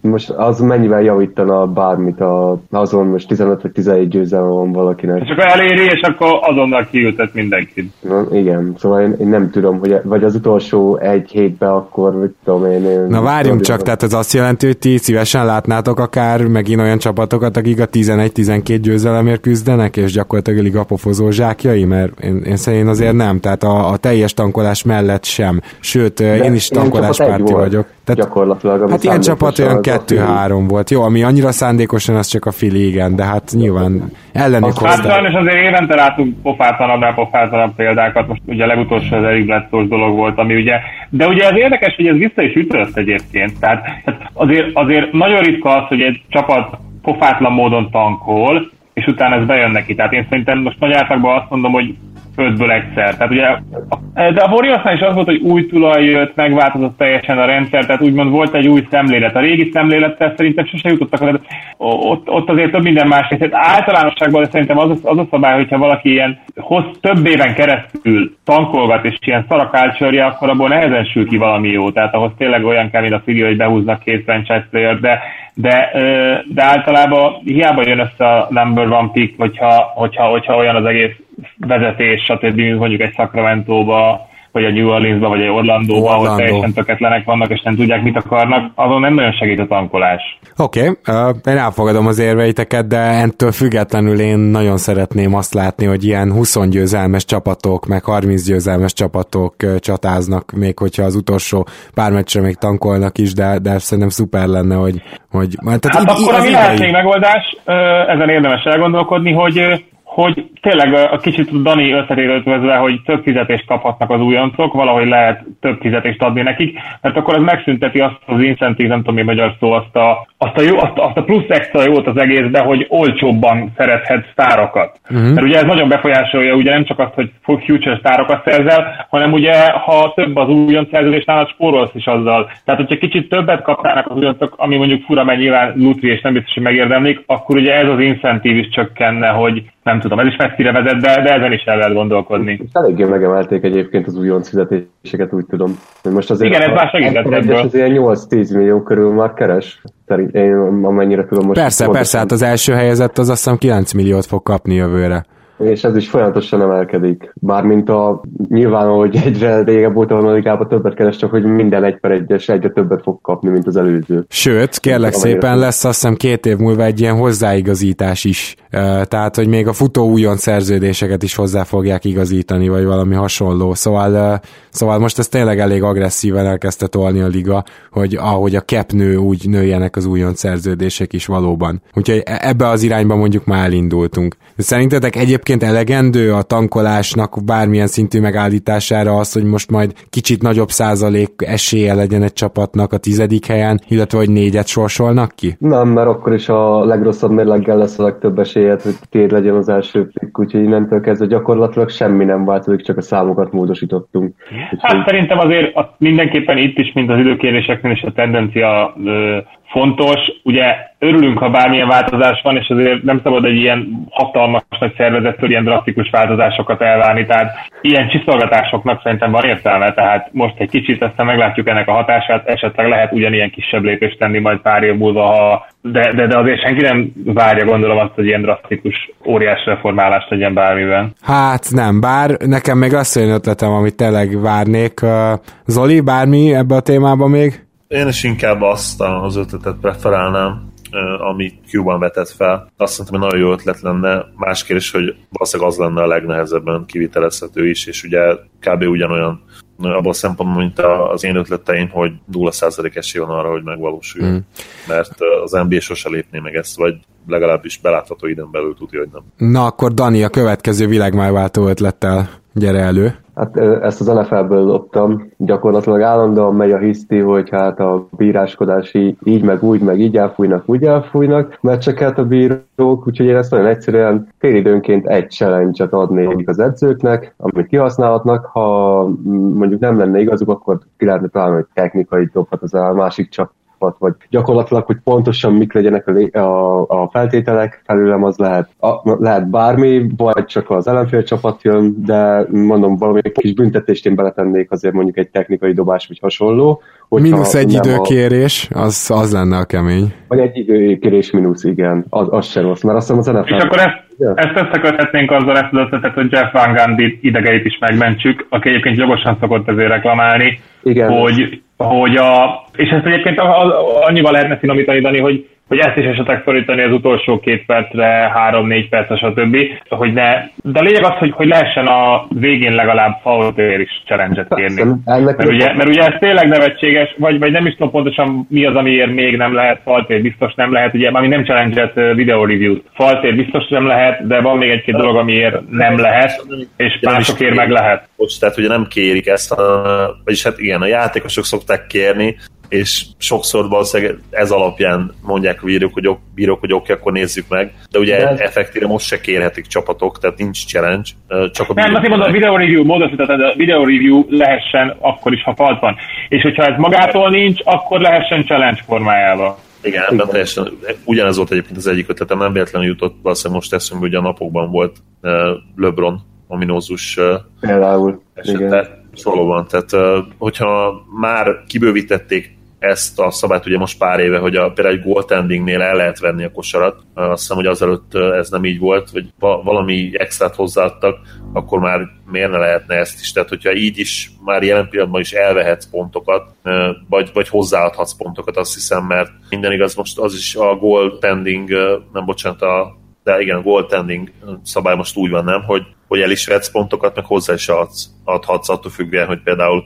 most az mennyivel javítana bármit a, azon most 15 vagy 17 győzelem van valakinek. Csak eléri, és akkor azonnal kiültet mindenkit. Na, igen, szóval én, én, nem tudom, hogy vagy az utolsó egy hétben akkor, mit tudom én. én Na várjunk csak, tehát ez azt jelenti, hogy ti szívesen látnátok akár megint olyan csapatokat, akik a 11-12 győzelemért küzdenek, és gyakorlatilag ligapofozó zsákjai, mert én, én szerint azért nem, tehát a, a teljes tankolás mellett sem. Sőt, De én is tankoláspárti vagyok. Tehát, gyakorlatilag. Hát ilyen csapat olyan kettő-három volt. Jó, ami annyira szándékosan, az csak a Fili, igen, de hát nyilván ellenük hozták. Hát sajnos azért évente látunk pofátlanabb, pofátlanabb példákat. Most ugye a legutolsó az Eric bledsoe dolog volt, ami ugye... De ugye ez érdekes, hogy ez vissza is ütött egyébként. Tehát azért, azért nagyon ritka az, hogy egy csapat pofátlan módon tankol, és utána ez bejön neki. Tehát én szerintem most nagy átlagban azt mondom, hogy ötből egyszer. Tehát ugye, de a Warriorsnál is az volt, hogy új tulaj jött, megváltozott teljesen a rendszer, tehát úgymond volt egy új szemlélet. A régi szemlélettel szerintem sose jutottak, tehát ott, ott azért több minden más. Tehát általánosságban szerintem az, az a szabály, hogyha valaki ilyen hossz, több éven keresztül tankolgat és ilyen szarakácsörje, akkor abból nehezen sül ki valami jó. Tehát ahhoz tényleg olyan kell, mint a Fili, hogy behúznak két franchise player, de de, de általában hiába jön össze a number one pick, hogyha, hogyha, hogyha olyan az egész vezetés, stb. mondjuk egy Sacramento-ba, vagy a New Orleans-ba, vagy egy Orlando-ba, Orlando. ahol teljesen töketlenek vannak, és nem tudják, mit akarnak, azon nem nagyon segít a tankolás. Oké, okay, én elfogadom az érveiteket, de ettől függetlenül én nagyon szeretném azt látni, hogy ilyen 20 győzelmes csapatok, meg 30 győzelmes csapatok csatáznak, még hogyha az utolsó pár meccsre még tankolnak is, de, de szerintem szuper lenne, hogy... hogy tehát hát így, akkor a mi megoldás, ezen érdemes elgondolkodni, hogy hogy tényleg a kicsit Dani ötletére ötvözve, hogy több fizetést kaphatnak az újoncok, valahogy lehet több fizetést adni nekik, mert akkor ez megszünteti azt az incentív, nem tudom mi magyar szó, azt a, azt a, jó, azt, azt a plusz extra jót az egészben, hogy olcsóbban szerezhet sztárokat. Uh-huh. Mert ugye ez nagyon befolyásolja ugye nem csak azt, hogy future sztárokat szerzel, hanem ugye ha több az újonc szerződés nálad spórolsz is azzal. Tehát, hogyha kicsit többet kapnának az újoncok, ami mondjuk fura, mert nyilván lutri és nem biztos, hogy megérdemlik, akkor ugye ez az incentív is csökkenne, hogy nem tudom, ez is messzire vezet, de, de ezen is el lehet gondolkodni. Eléggé megemelték egyébként az újonc fizetéseket, úgy tudom. Most azért Igen, ez már segített ebből. Az ilyen 8-10 millió körül már keres. Szerint én amennyire tudom most. Persze, persze, hát az első helyezett az azt hiszem 9 milliót fog kapni jövőre és ez is folyamatosan emelkedik. Bármint a nyilván, hogy egyre régebb óta van a ligában többet keres, csak hogy minden egy per egyes egyre többet fog kapni, mint az előző. Sőt, kérlek szépen lesz azt hiszem két év múlva egy ilyen hozzáigazítás is. Tehát, hogy még a futó újon szerződéseket is hozzá fogják igazítani, vagy valami hasonló. Szóval, szóval most ez tényleg elég agresszíven elkezdte tolni a liga, hogy ahogy a cap nő, úgy nőjenek az újon szerződések is valóban. Úgyhogy e-, ebbe az irányba mondjuk már elindultunk. De szerintetek egyébként elegendő a tankolásnak bármilyen szintű megállítására az, hogy most majd kicsit nagyobb százalék esélye legyen egy csapatnak a tizedik helyen, illetve hogy négyet sorsolnak ki? Nem, mert akkor is a legrosszabb mérleggel lesz a legtöbb esélyed, hogy tér legyen az első pick, úgyhogy innentől kezdve gyakorlatilag semmi nem változik, csak a számokat módosítottunk. Úgyhogy... Hát szerintem azért mindenképpen itt is, mint az időkéréseknél is a tendencia fontos. Ugye örülünk, ha bármilyen változás van, és azért nem szabad egy ilyen hatalmas nagy szervezettől ilyen drasztikus változásokat elvárni, tehát ilyen csiszolgatásoknak szerintem van értelme, tehát most egy kicsit aztán meglátjuk ennek a hatását, esetleg lehet ugyanilyen kisebb lépést tenni majd pár év múlva, ha, de, de, de azért senki nem várja gondolom azt, hogy ilyen drasztikus óriás reformálást legyen bármiben. Hát nem, bár nekem meg azt jön ötletem, amit tényleg várnék. Zoli, bármi ebbe a témában még? Én is inkább azt az ötletet preferálnám, ami Q-ban vetett fel. Azt szerintem, hogy nagyon jó ötlet lenne. Más kérdés, hogy valószínűleg az lenne a legnehezebben kivitelezhető is, és ugye kb. ugyanolyan abban a szempontból, mint az én ötleteim, hogy 0% esély van arra, hogy megvalósuljon. Mm. Mert az NBA sose lépné meg ezt, vagy legalábbis belátható időn belül tudja, hogy nem. Na akkor Dani a következő világmájváltó ötlettel gyere elő. Hát ezt az NFL-ből loptam. Gyakorlatilag állandóan megy a hiszti, hogy hát a bíráskodási így meg úgy, meg így elfújnak, úgy elfújnak meccseket a bírók, úgyhogy én ezt nagyon egyszerűen félidőnként egy challenge-et adnék az edzőknek, amit kihasználhatnak. Ha mondjuk nem lenne igazuk, akkor ki lehetne találni, hogy technikai dobhat az a másik csak csapat, vagy gyakorlatilag, hogy pontosan mik legyenek a, a, a feltételek, felőlem az lehet, a, lehet bármi, vagy csak az ellenfél csapat jön, de mondom, valami kis büntetést én beletennék azért mondjuk egy technikai dobás, vagy hasonló. Minusz egy időkérés, a... az, az lenne a kemény. Vagy egy időkérés mínusz, igen, az, az se rossz, mert azt hiszem az NFL... És akkor ezt, ja. ezt összeköthetnénk azzal ezt az ötletet, hogy Jeff Van Gundy idegeit is megmentsük, aki egyébként jogosan szokott ezért reklamálni, igen. hogy, hogy a, és ezt egyébként annyival lehetne finomítani, hogy hogy ezt is esetleg szorítani az utolsó két percre, három-négy percre, stb. Hogy ne, de a lényeg az, hogy, hogy lehessen a végén legalább faultér is challenge-et kérni. Mert ugye, mert ugye ez tényleg nevetséges, vagy, vagy nem is tudom pontosan mi az, amiért még nem lehet faltér, biztos nem lehet, ugye, ami nem challenge-et video review Faltér biztos nem lehet, de van még egy-két dolog, amiért nem lehet, és másokért meg lehet. Bocs, tehát ugye nem kérik ezt, a, vagyis hát igen, a játékosok szokták kérni, és sokszor valószínűleg ez alapján mondják a bírók, hogy, ok, bírók, hogy oké, akkor nézzük meg, de ugye de effektíve most se kérhetik csapatok, tehát nincs challenge, csak a Nem, azért mondom, a video review módosított, a video review lehessen akkor is, ha falt van. És hogyha ez magától nincs, akkor lehessen challenge formájában. Igen, ebben teljesen, ugyanez volt egyébként az egyik ötletem, nem véletlenül jutott, valószínűleg most eszembe, hogy a napokban volt LeBron ominózus Például, esete, Valóban, tehát hogyha már kibővítették ezt a szabályt ugye most pár éve, hogy a, például egy goaltendingnél el lehet venni a kosarat. Azt hiszem, hogy azelőtt ez nem így volt, vagy valami extrát hozzáadtak, akkor már miért ne lehetne ezt is. Tehát, hogyha így is már jelen pillanatban is elvehetsz pontokat, vagy, vagy hozzáadhatsz pontokat, azt hiszem, mert minden igaz, most az is a goaltending, nem bocsánat, a de igen, a goaltending szabály most úgy van, nem, hogy, hogy el is vetsz pontokat, meg hozzá is adhatsz, attól függően, hogy például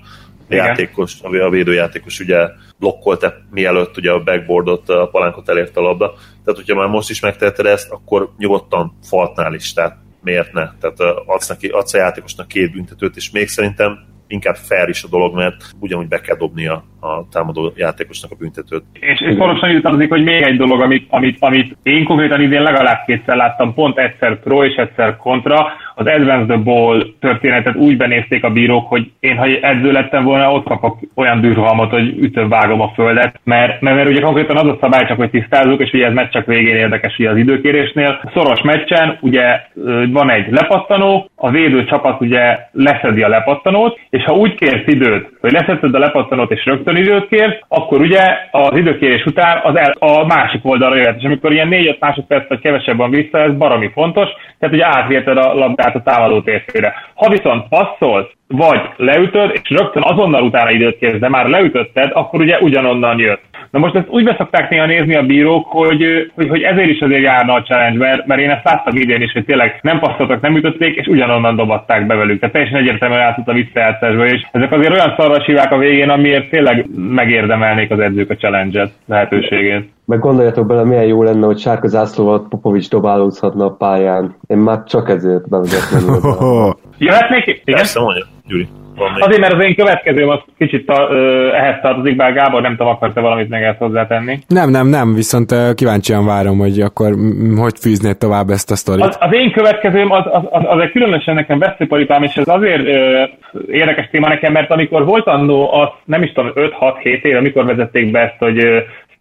a játékos, a védőjátékos ugye blokkolta mielőtt ugye a backboardot, a palánkot elért a labda. Tehát, hogyha már most is megteheted ezt, akkor nyugodtan faltnál is, tehát miért ne? Tehát adsz, neki, adsz a játékosnak két büntetőt, és még szerintem inkább fair is a dolog, mert ugyanúgy be kell dobni a, a támadó játékosnak a büntetőt. És, és szorosan ide hogy még egy dolog, amit, amit, amit én konkrétan idén legalább kétszer láttam, pont egyszer pro és egyszer kontra, az Advanced the Ball történetet úgy benézték a bírók, hogy én, ha edző lettem volna, ott kapok olyan dűrhalmat, hogy ütöm, vágom a földet, mert, mert, mert ugye konkrétan az a szabály, csak hogy tisztázzuk, és ugye ez meccs végén érdekes az időkérésnél. Szoros meccsen ugye van egy lepattanó, a védő csapat ugye leszedi a lepattanót, és ha úgy kérsz időt, hogy leszedted a lepattanót és rögtön időt kérsz, akkor ugye az időkérés után az el, a másik oldalra jöhet, és amikor ilyen 4-5 másodperc vagy kevesebb van vissza, ez baromi fontos, tehát ugye átvérted a labdát a támadó térfére. Ha viszont passzolsz, vagy leütöd, és rögtön azonnal utána időt kérsz, de már leütötted, akkor ugye ugyanonnan jött. Na most ezt úgy beszokták néha nézni a bírók, hogy, hogy, hogy ezért is azért járna a challenge, mert, mert én ezt láttam idén is, hogy tényleg nem passzoltak, nem ütötték, és ugyanonnan dobatták be velük. Tehát teljesen egyértelműen átszult a visszajátszásba, és ezek azért olyan szarvasívák a végén, amiért tényleg megérdemelnék az edzők a challenge-et, lehetőségét. Meg gondoljatok bele, milyen jó lenne, hogy sárga zászlóval Popovics dobálózhatna a pályán. Én már csak ezért bevezetném. Jöhetnék? Igen? Persze, mondja, Gyuri. Azért, mert az én következőm az kicsit ta, ö, ehhez tartozik, bár Gábor nem tudom, akarta valamit meg ezt hozzátenni. Nem, nem, nem, viszont kíváncsian várom, hogy akkor hogy fűznéd tovább ezt a sztorit. Az, az én következőm az, az, az, az egy különösen nekem veszőparipám, és ez azért ö, érdekes téma nekem, mert amikor volt annó, az nem is tudom, 5-6-7 éve, amikor vezették be ezt, hogy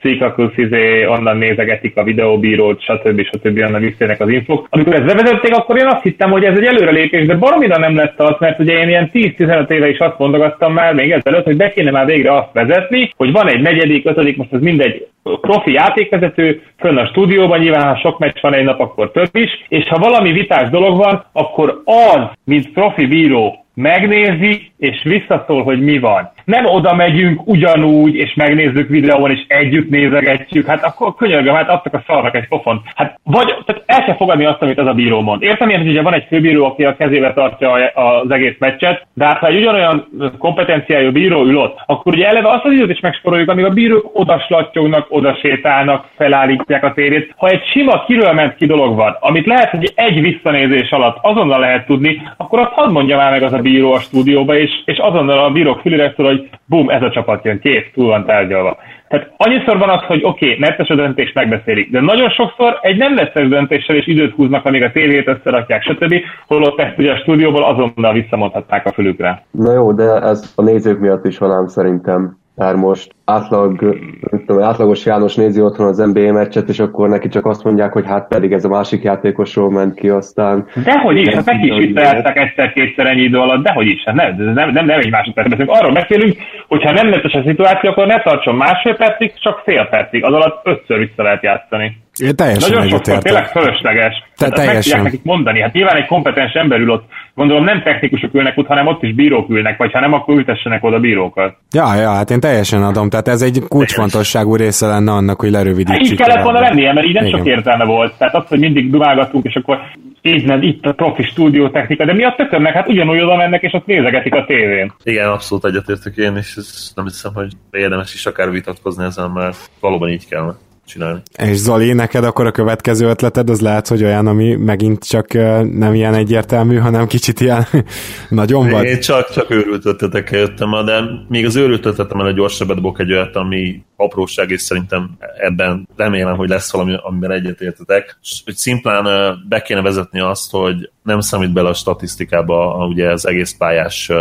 Cikakusz izé, onnan nézegetik a videóbírót, stb. stb. onnan visszajönnek az infok. Amikor ezt bevezették, akkor én azt hittem, hogy ez egy előrelépés, de baromira nem lett az, mert ugye én ilyen 10-15 éve is azt mondogattam már még ezelőtt, hogy be kéne már végre azt vezetni, hogy van egy negyedik, ötödik, most ez mindegy profi játékvezető, fönn a stúdióban, nyilván ha sok meccs van egy nap, akkor több is, és ha valami vitás dolog van, akkor az, mint profi bíró megnézi, és visszaszól, hogy mi van. Nem oda megyünk ugyanúgy, és megnézzük videón, és együtt nézegetjük, hát akkor könyörgöm, hát adtak a szarnak egy pofont. Hát vagy, tehát el kell fogadni azt, amit az a bíró mond. Értem én, hogy ugye van egy főbíró, aki a kezébe tartja az egész meccset, de hát ha egy ugyanolyan kompetenciájú bíró ül ott, akkor ugye eleve azt az időt is megsporoljuk, amíg a bírók odaslattyognak, oda sétálnak, felállítják a térét. Ha egy sima kiről ment ki dolog van, amit lehet, hogy egy visszanézés alatt azonnal lehet tudni, akkor azt hadd mondja már meg az a bíró a stúdióba, és, és azonnal a bírók fülére szól, hogy bum, ez a csapat jön, kész, túl van tárgyalva. Tehát annyiszor van az, hogy oké, okay, netes a döntést megbeszélik, de nagyon sokszor egy nem netes döntéssel is időt húznak, amíg a tévét összerakják, stb. Holott ezt ugye a stúdióból azonnal visszamondhatták a fülükre. Na jó, de ez a nézők miatt is van ám szerintem. Már most átlag, tudom, átlagos János nézi otthon az NBA meccset, és akkor neki csak azt mondják, hogy hát pedig ez a másik játékosról ment ki aztán. Dehogy is, hát neki is visszajátszák egyszer-kétszer ennyi idő alatt, dehogy is, hát nem, nem, nem, nem egy másodperc beszélünk. Arról beszélünk, hogyha nem lett a szituáció, akkor ne tartson másfél percig, csak fél percig, az alatt ötször vissza lehet játszani. Én teljesen Nagyon sokszor tényleg fölösleges. Te, hát teljesen. Meg nekik mondani. Hát nyilván egy kompetens ember ül ott, gondolom nem technikusok ülnek ott, hanem ott is bírók ülnek, vagy ha nem, akkor ültessenek oda bírókat. Ja, ja, hát én teljesen adom. Tehát ez egy kulcsfontosságú része lenne annak, hogy lerövidítsük. Így kellett volna lennie, mert így nem Igen. sok értelme volt. Tehát az, hogy mindig dumálgatunk, és akkor így, itt a profi stúdió technika, de mi a tökönnek? Hát ugyanúgy oda mennek, és ott nézegetik a tévén. Igen, abszolút egyetértek én, és ez nem hiszem, hogy érdemes is akár vitatkozni ezen, mert valóban így kellene csinálni. És Zoli, neked akkor a következő ötleted az lehet, hogy olyan, ami megint csak nem ilyen egyértelmű, hanem kicsit ilyen nagyon vad. Én csak, csak őrült ötletekkel jöttem, de még az őrült ötletemben gyorsabbat dobok egy olyat, ami apróság, és szerintem ebben remélem, hogy lesz valami, amiben egyetértetek. Hogy szimplán be kéne vezetni azt, hogy nem számít bele a statisztikába ugye az egész pályás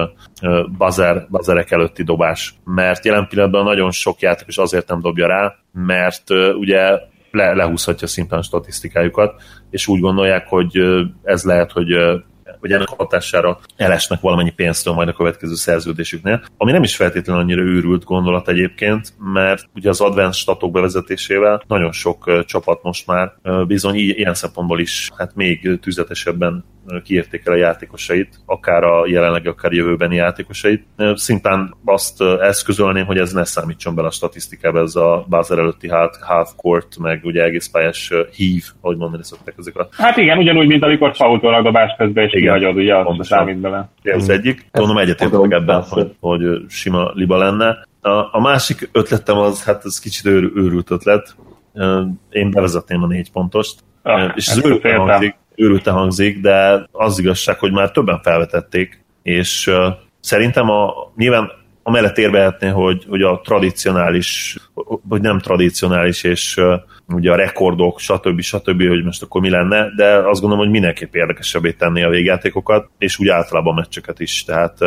buzzer, buzzerek előtti dobás, mert jelen pillanatban nagyon sok játékos azért nem dobja rá, mert ugye le, lehúzhatja szimplán statisztikájukat, és úgy gondolják, hogy ez lehet, hogy hogy ennek hatására elesnek valamennyi pénztől majd a következő szerződésüknél, ami nem is feltétlenül annyira őrült gondolat egyébként, mert ugye az advanced statok bevezetésével nagyon sok csapat most már bizony ilyen szempontból is hát még tüzetesebben kiértékel a játékosait, akár a jelenlegi, akár jövőbeni játékosait. Szintán azt eszközölném, hogy ez ne számítson bele a statisztikába, ez a bázar előtti half, half court, meg ugye egész pályás hív, ahogy mondani szokták ezek a... Hát igen, ugyanúgy, mint amikor faultól a dobás közben, és kihagyod, ugye, az számít bele. Ez egyik. Tudom, egyetértek ebben, hogy, hogy sima liba lenne. A, a másik ötletem az, hát ez kicsit őr, őrült ötlet. Én bevezetném a négy pontost. Ah, és ez őrült hangzik, őrülten hangzik, de az igazság, hogy már többen felvetették, és uh, szerintem a, nyilván amellett érbehetné, hogy, hogy a tradicionális, vagy nem tradicionális, és uh, ugye a rekordok, stb. stb., hogy most akkor mi lenne, de azt gondolom, hogy mindenképp érdekesebbé tenni a végjátékokat, és úgy általában a meccseket is. Tehát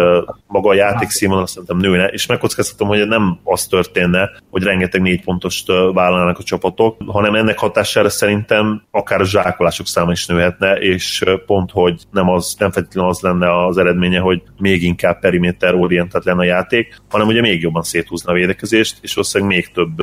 maga a játék színvonal szerintem nőne, és megkockáztatom, hogy nem az történne, hogy rengeteg négy pontost vállalnak a csapatok, hanem ennek hatására szerintem akár a zsákolások száma is nőhetne, és pont, hogy nem, az, nem feltétlenül az lenne az eredménye, hogy még inkább periméter orientált lenne a játék, hanem ugye még jobban széthúzna a védekezést, és valószínűleg még több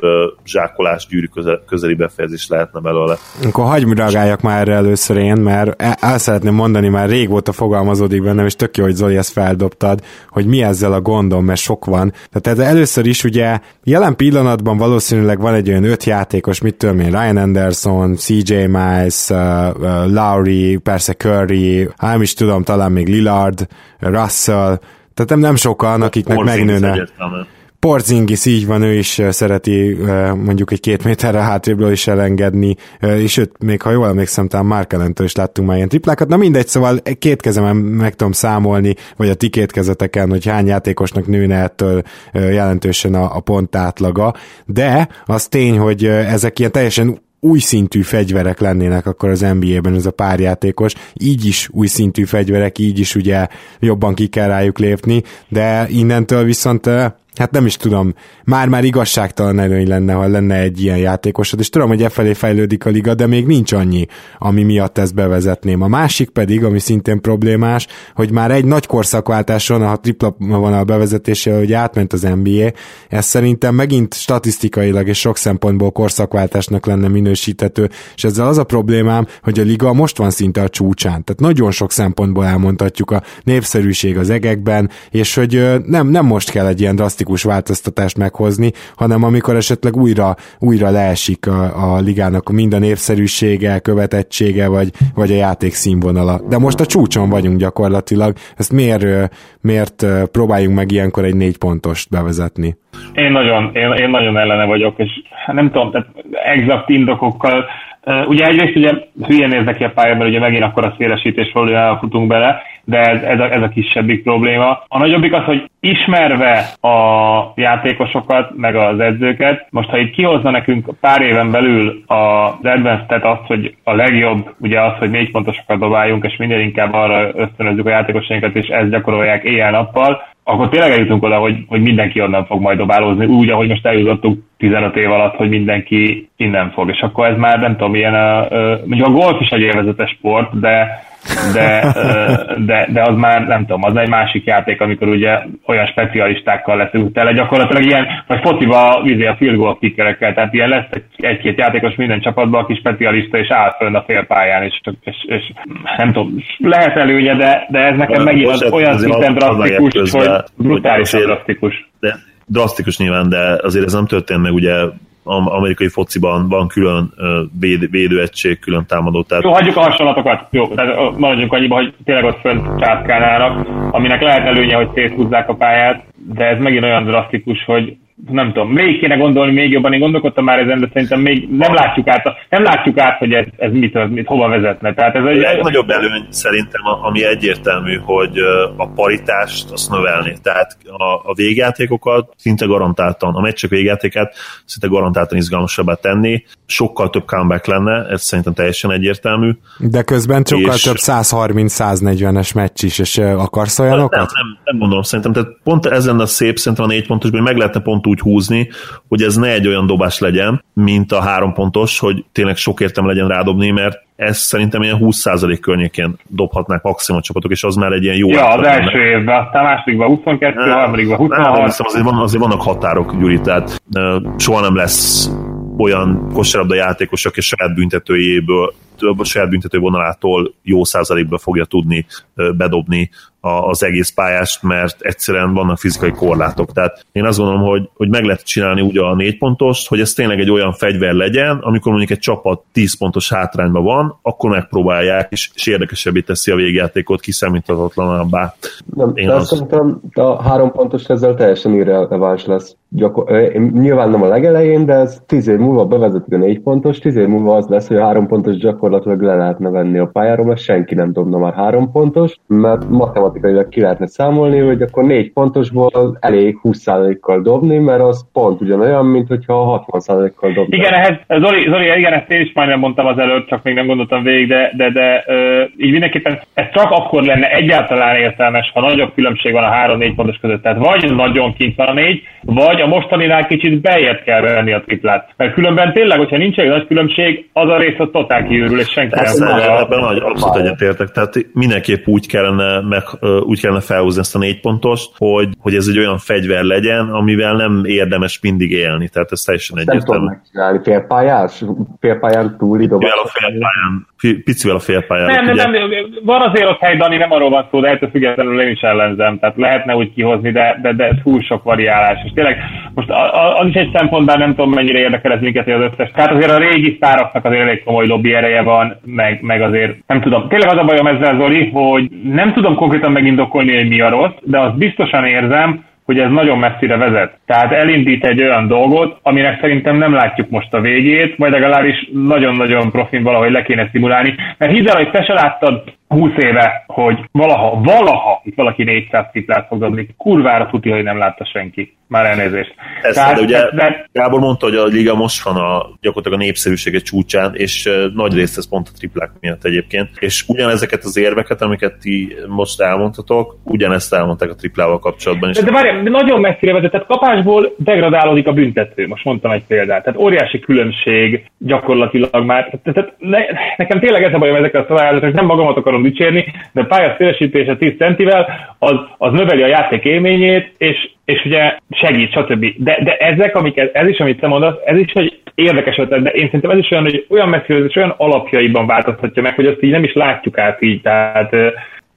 zsákolás gyűrű közel, közeli befejezés lehetne belőle. Akkor hagyd reagáljak már erre először én, mert el szeretném mondani, már régóta fogalmazódik bennem, és tök jó, hogy Zoli ezt feldobtad, hogy mi ezzel a gondom, mert sok van. Tehát ez először is ugye jelen pillanatban valószínűleg van egy olyan öt játékos, mit tudom én, Ryan Anderson, CJ Miles, uh, uh, Lowry, persze Curry, hát is tudom, talán még Lillard, Russell, tehát nem, nem sokan, akiknek megnőne. Egyértelmű. Porzingis így van, ő is szereti mondjuk egy két méterre hátrébről is elengedni, és őt még ha jól emlékszem, talán Mark Ellentől is láttunk már ilyen triplákat. Na mindegy, szóval két kezemen meg tudom számolni, vagy a ti két kezeteken, hogy hány játékosnak nőne ettől jelentősen a, a pont átlaga, de az tény, hogy ezek ilyen teljesen új szintű fegyverek lennének akkor az NBA-ben ez a párjátékos, így is új szintű fegyverek, így is ugye jobban ki kell rájuk lépni, de innentől viszont hát nem is tudom, már-már igazságtalan előny lenne, ha lenne egy ilyen játékosod, és tudom, hogy e felé fejlődik a liga, de még nincs annyi, ami miatt ezt bevezetném. A másik pedig, ami szintén problémás, hogy már egy nagy korszakváltáson, a tripla vonal bevezetésével, hogy átment az NBA, ez szerintem megint statisztikailag és sok szempontból korszakváltásnak lenne minősítető, és ezzel az a problémám, hogy a liga most van szinte a csúcsán. Tehát nagyon sok szempontból elmondhatjuk a népszerűség az egekben, és hogy nem, nem most kell egy ilyen drasztikus drasztikus változtatást meghozni, hanem amikor esetleg újra, újra leesik a, a ligának mind a népszerűsége, követettsége, vagy, vagy a játék színvonala. De most a csúcson vagyunk gyakorlatilag, ezt miért, miért próbáljunk meg ilyenkor egy négy pontost bevezetni? Én nagyon, én, én nagyon ellene vagyok, és nem tudom, tehát exakt indokokkal ugye egyrészt ugye hülyén néznek ki a pályán, mert ugye megint akkor a szélesítés valójában elfutunk bele, de ez, ez, a, ez a kisebbik probléma. A nagyobbik az, hogy ismerve a játékosokat, meg az edzőket, most ha itt kihozna nekünk pár éven belül az advanced azt, hogy a legjobb ugye az, hogy négy pontosokat dobáljunk, és minél inkább arra ösztönözzük a játékosainkat, és ezt gyakorolják éjjel-nappal, akkor tényleg eljutunk oda, hogy, hogy mindenki onnan fog majd dobálózni, úgy, ahogy most eljutottunk 15 év alatt, hogy mindenki innen fog. És akkor ez már nem tudom, ilyen, a, mondjuk a golf is egy élvezetes sport, de de, de, de az már nem tudom, az egy másik játék, amikor ugye olyan specialistákkal leszünk tele, gyakorlatilag ilyen, vagy fociba vizé a field goal kickerekkel, tehát ilyen lesz egy-két játékos minden csapatban, aki specialista, és áll fönn a félpályán, és, és, és nem tudom, lehet előnye, de, de ez nekem megint az olyan szinten drasztikus, hogy brutálisan drasztikus. De drasztikus nyilván, de azért ez nem történt meg ugye amerikai fociban van külön véd, védőegység, külön támadó. Tehát... Jó, hagyjuk a hasonlatokat. Jó, tehát maradjunk annyiba, hogy tényleg ott fönt császkálnának, aminek lehet előnye, hogy széthúzzák a pályát, de ez megint olyan drasztikus, hogy nem tudom, még kéne gondolni még jobban, én gondolkodtam már ezen, de szerintem még nem látjuk át, nem látjuk át hogy ez, ez mit, mit, hova vezetne. Tehát ez egy, egy nagyobb előny szerintem, ami egyértelmű, hogy a paritást azt növelni. Tehát a, a végjátékokat szinte garantáltan, a meccsek végjátékát szinte garantáltan izgalmasabbá tenni. Sokkal több comeback lenne, ez szerintem teljesen egyértelmű. De közben sokkal és... több 130-140-es meccs is, és akarsz olyanokat? Nem, nem, nem gondolom, szerintem. Tehát pont ezen a szép, szerintem a négy pontos, hogy meg lehetne pont úgy húzni, hogy ez ne egy olyan dobás legyen, mint a három pontos, hogy tényleg sok értem legyen rádobni, mert ez szerintem ilyen 20% környékén dobhatnák maximum csapatok, és az már egy ilyen jó Ja, az első lenne. évben, aztán másodikban 22, a harmadikban 26. Nem, hiszem, azért, van, azért vannak határok, Gyuri, tehát uh, soha nem lesz olyan kosárlabda játékos, aki saját büntetőjéből a saját büntető vonalától jó százalékba fogja tudni bedobni az egész pályást, mert egyszerűen vannak fizikai korlátok. Tehát én azt gondolom, hogy, hogy meg lehet csinálni úgy a négy pontost, hogy ez tényleg egy olyan fegyver legyen, amikor mondjuk egy csapat 10 pontos hátrányban van, akkor megpróbálják, és, és érdekesebbé teszi a végjátékot, kiszámíthatatlanabbá. Nem, én azt... szerintem a három pontos ezzel teljesen irreleváns lesz. Gyakor- nyilván nem a legelején, de ez tíz év múlva bevezetik a négy pontos, tíz év múlva az lesz, hogy a három pontos gyakorlatilag le lehetne venni a pályáról, mert senki nem dobna már három pontos, mert matematikailag ki lehetne számolni, hogy akkor négy pontosból elég 20%-kal dobni, mert az pont ugyanolyan, mint hogyha 60%-kal dobni. Igen, ehhez, Zoli, Zoli, igen, ezt én is majdnem mondtam az előtt, csak még nem gondoltam végig, de, de, de ö, így mindenképpen ez csak akkor lenne egyáltalán értelmes, ha nagyobb különbség van a három-négy pontos között. Tehát vagy nagyon kint van a négy, vagy a mostaninál kicsit bejebb kell venni a triplát. Mert különben tényleg, hogyha nincs egy nagy különbség, az a rész a totál kiürül, és senki Persze, nem fogja. Ebben nagy, abszolút egyetértek. Tehát mindenképp úgy kellene, meg, úgy kellene felhúzni ezt a négy pontost, hogy, hogy ez egy olyan fegyver legyen, amivel nem érdemes mindig élni. Tehát ez teljesen egyértelmű. Nem tudom megcsinálni. Félpályás? Félpályán túli dobás? a félpályán, picivel a félpályán. Nem, nem, nem, van azért ott hely, Dani, nem arról van szó, de ettől függetlenül én is ellenzem. Tehát lehetne úgy kihozni, de, de, de túl sok variálás. És tényleg most az is egy szempont, bár nem tudom mennyire érdekel ez minket, hogy az összes. Tehát azért a régi sztároknak azért elég komoly lobby ereje van, meg, meg azért nem tudom. Tényleg az a bajom ezzel, Zoli, hogy nem tudom konkrétan megindokolni, hogy mi a rossz, de azt biztosan érzem, hogy ez nagyon messzire vezet. Tehát elindít egy olyan dolgot, aminek szerintem nem látjuk most a végét, majd legalábbis nagyon-nagyon profin valahogy le kéne szimulálni. Mert hidd el, hogy te se láttad 20 éve, hogy valaha, valaha itt valaki 400 triplát fog dobni. Kurvára tuti, hogy nem látta senki. Már elnézést. Ez, Tehát, de ugye de... Gábor mondta, hogy a liga most van a, gyakorlatilag a népszerűsége csúcsán, és nagy részt ez pont a triplák miatt egyébként. És ugyanezeket az érveket, amiket ti most elmondhatok, ugyanezt elmondták a triplával kapcsolatban is. De, de várj, nagyon messzire vezet, tehát kapásból degradálódik a büntető. Most mondtam egy példát. Tehát óriási különbség gyakorlatilag már. Tehát, ne, nekem tényleg ez a bajom ezekkel a szabályozatok, nem magamat akarom akarom dicsérni, de pálya szélesítése 10 centivel, az, az növeli a játék élményét, és, és ugye segít, stb. De, de ezek, amik, ez is, amit te mondasz, ez is egy érdekes ötlet, de én szerintem ez is olyan, hogy olyan messzire, és olyan alapjaiban változtatja meg, hogy azt így nem is látjuk át így, tehát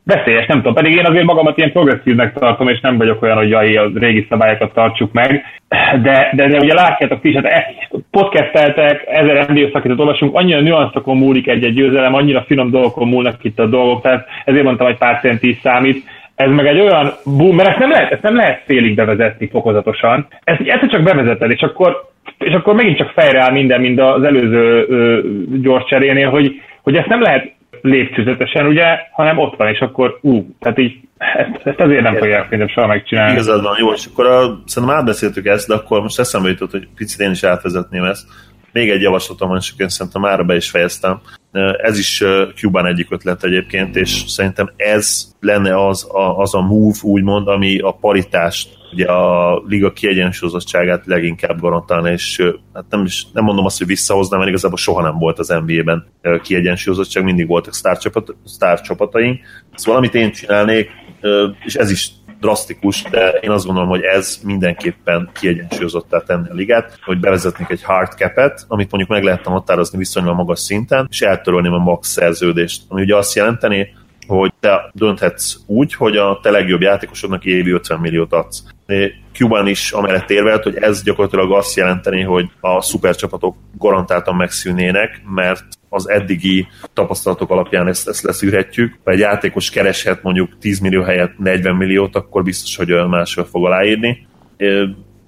veszélyes, nem tudom, pedig én azért magamat ilyen progresszívnek tartom, és nem vagyok olyan, hogy jaj, a régi szabályokat tartsuk meg, de, de, de ugye látjátok ti is, hát podcasteltek, ezer NBA szakítót olvasunk, annyira nüanszokon múlik egy-egy győzelem, annyira finom dolgokon múlnak itt a dolgok, tehát ezért mondtam, hogy pár cent is számít, ez meg egy olyan boom, mert ezt nem lehet, ezt nem lehet félig bevezetni fokozatosan. Ezt egyszer csak bevezeted, és akkor, és akkor megint csak fejre áll minden, mind az előző ö, gyors cserénél, hogy, hogy ezt nem lehet lépcsőzetesen, ugye, hanem ott van, és akkor ú, tehát így ezt, ezt azért nem fogják szerintem soha megcsinálni. Igazad van, jó, és akkor a, szerintem átbeszéltük ezt, de akkor most eszembe jutott, hogy picit én is átvezetném ezt, még egy javaslatom van, és szerintem már be is fejeztem. Ez is Cuban egyik ötlet egyébként, és szerintem ez lenne az a, az a move, úgymond, ami a paritást ugye a liga kiegyensúlyozottságát leginkább garantálna, és hát nem, is, nem mondom azt, hogy visszahoznám, mert igazából soha nem volt az NBA-ben kiegyensúlyozottság, mindig voltak sztár, csapat, sztár csapataink. Szóval amit én csinálnék, és ez is drasztikus, de én azt gondolom, hogy ez mindenképpen kiegyensúlyozottá tenni a ligát, hogy bevezetnék egy hard cap-et, amit mondjuk meg lehetne határozni viszonylag magas szinten, és eltörölném a max szerződést, ami ugye azt jelenteni, hogy te dönthetsz úgy, hogy a te legjobb játékosodnak évi 50 milliót adsz. Cuban is amellett érvelt, hogy ez gyakorlatilag azt jelenteni, hogy a szupercsapatok garantáltan megszűnének, mert az eddigi tapasztalatok alapján ezt, ezt leszűrhetjük. Ha egy játékos kereshet mondjuk 10 millió helyett 40 milliót, akkor biztos, hogy máshol fog aláírni.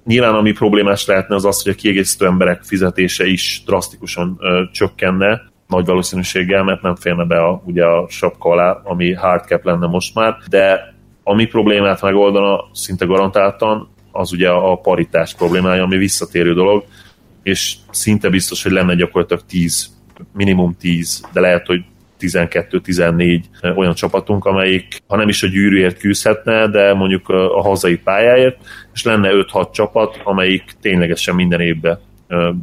Nyilván ami problémás lehetne az az, hogy a kiegészítő emberek fizetése is drasztikusan ö, csökkenne, nagy valószínűséggel, mert nem félne be a, ugye a sapka alá, ami hard cap lenne most már, de ami problémát megoldana szinte garantáltan, az ugye a paritás problémája, ami visszatérő dolog, és szinte biztos, hogy lenne gyakorlatilag 10, minimum 10, de lehet, hogy 12-14 olyan csapatunk, amelyik, ha nem is a gyűrűért küzdhetne, de mondjuk a hazai pályáért, és lenne 5-6 csapat, amelyik ténylegesen minden évben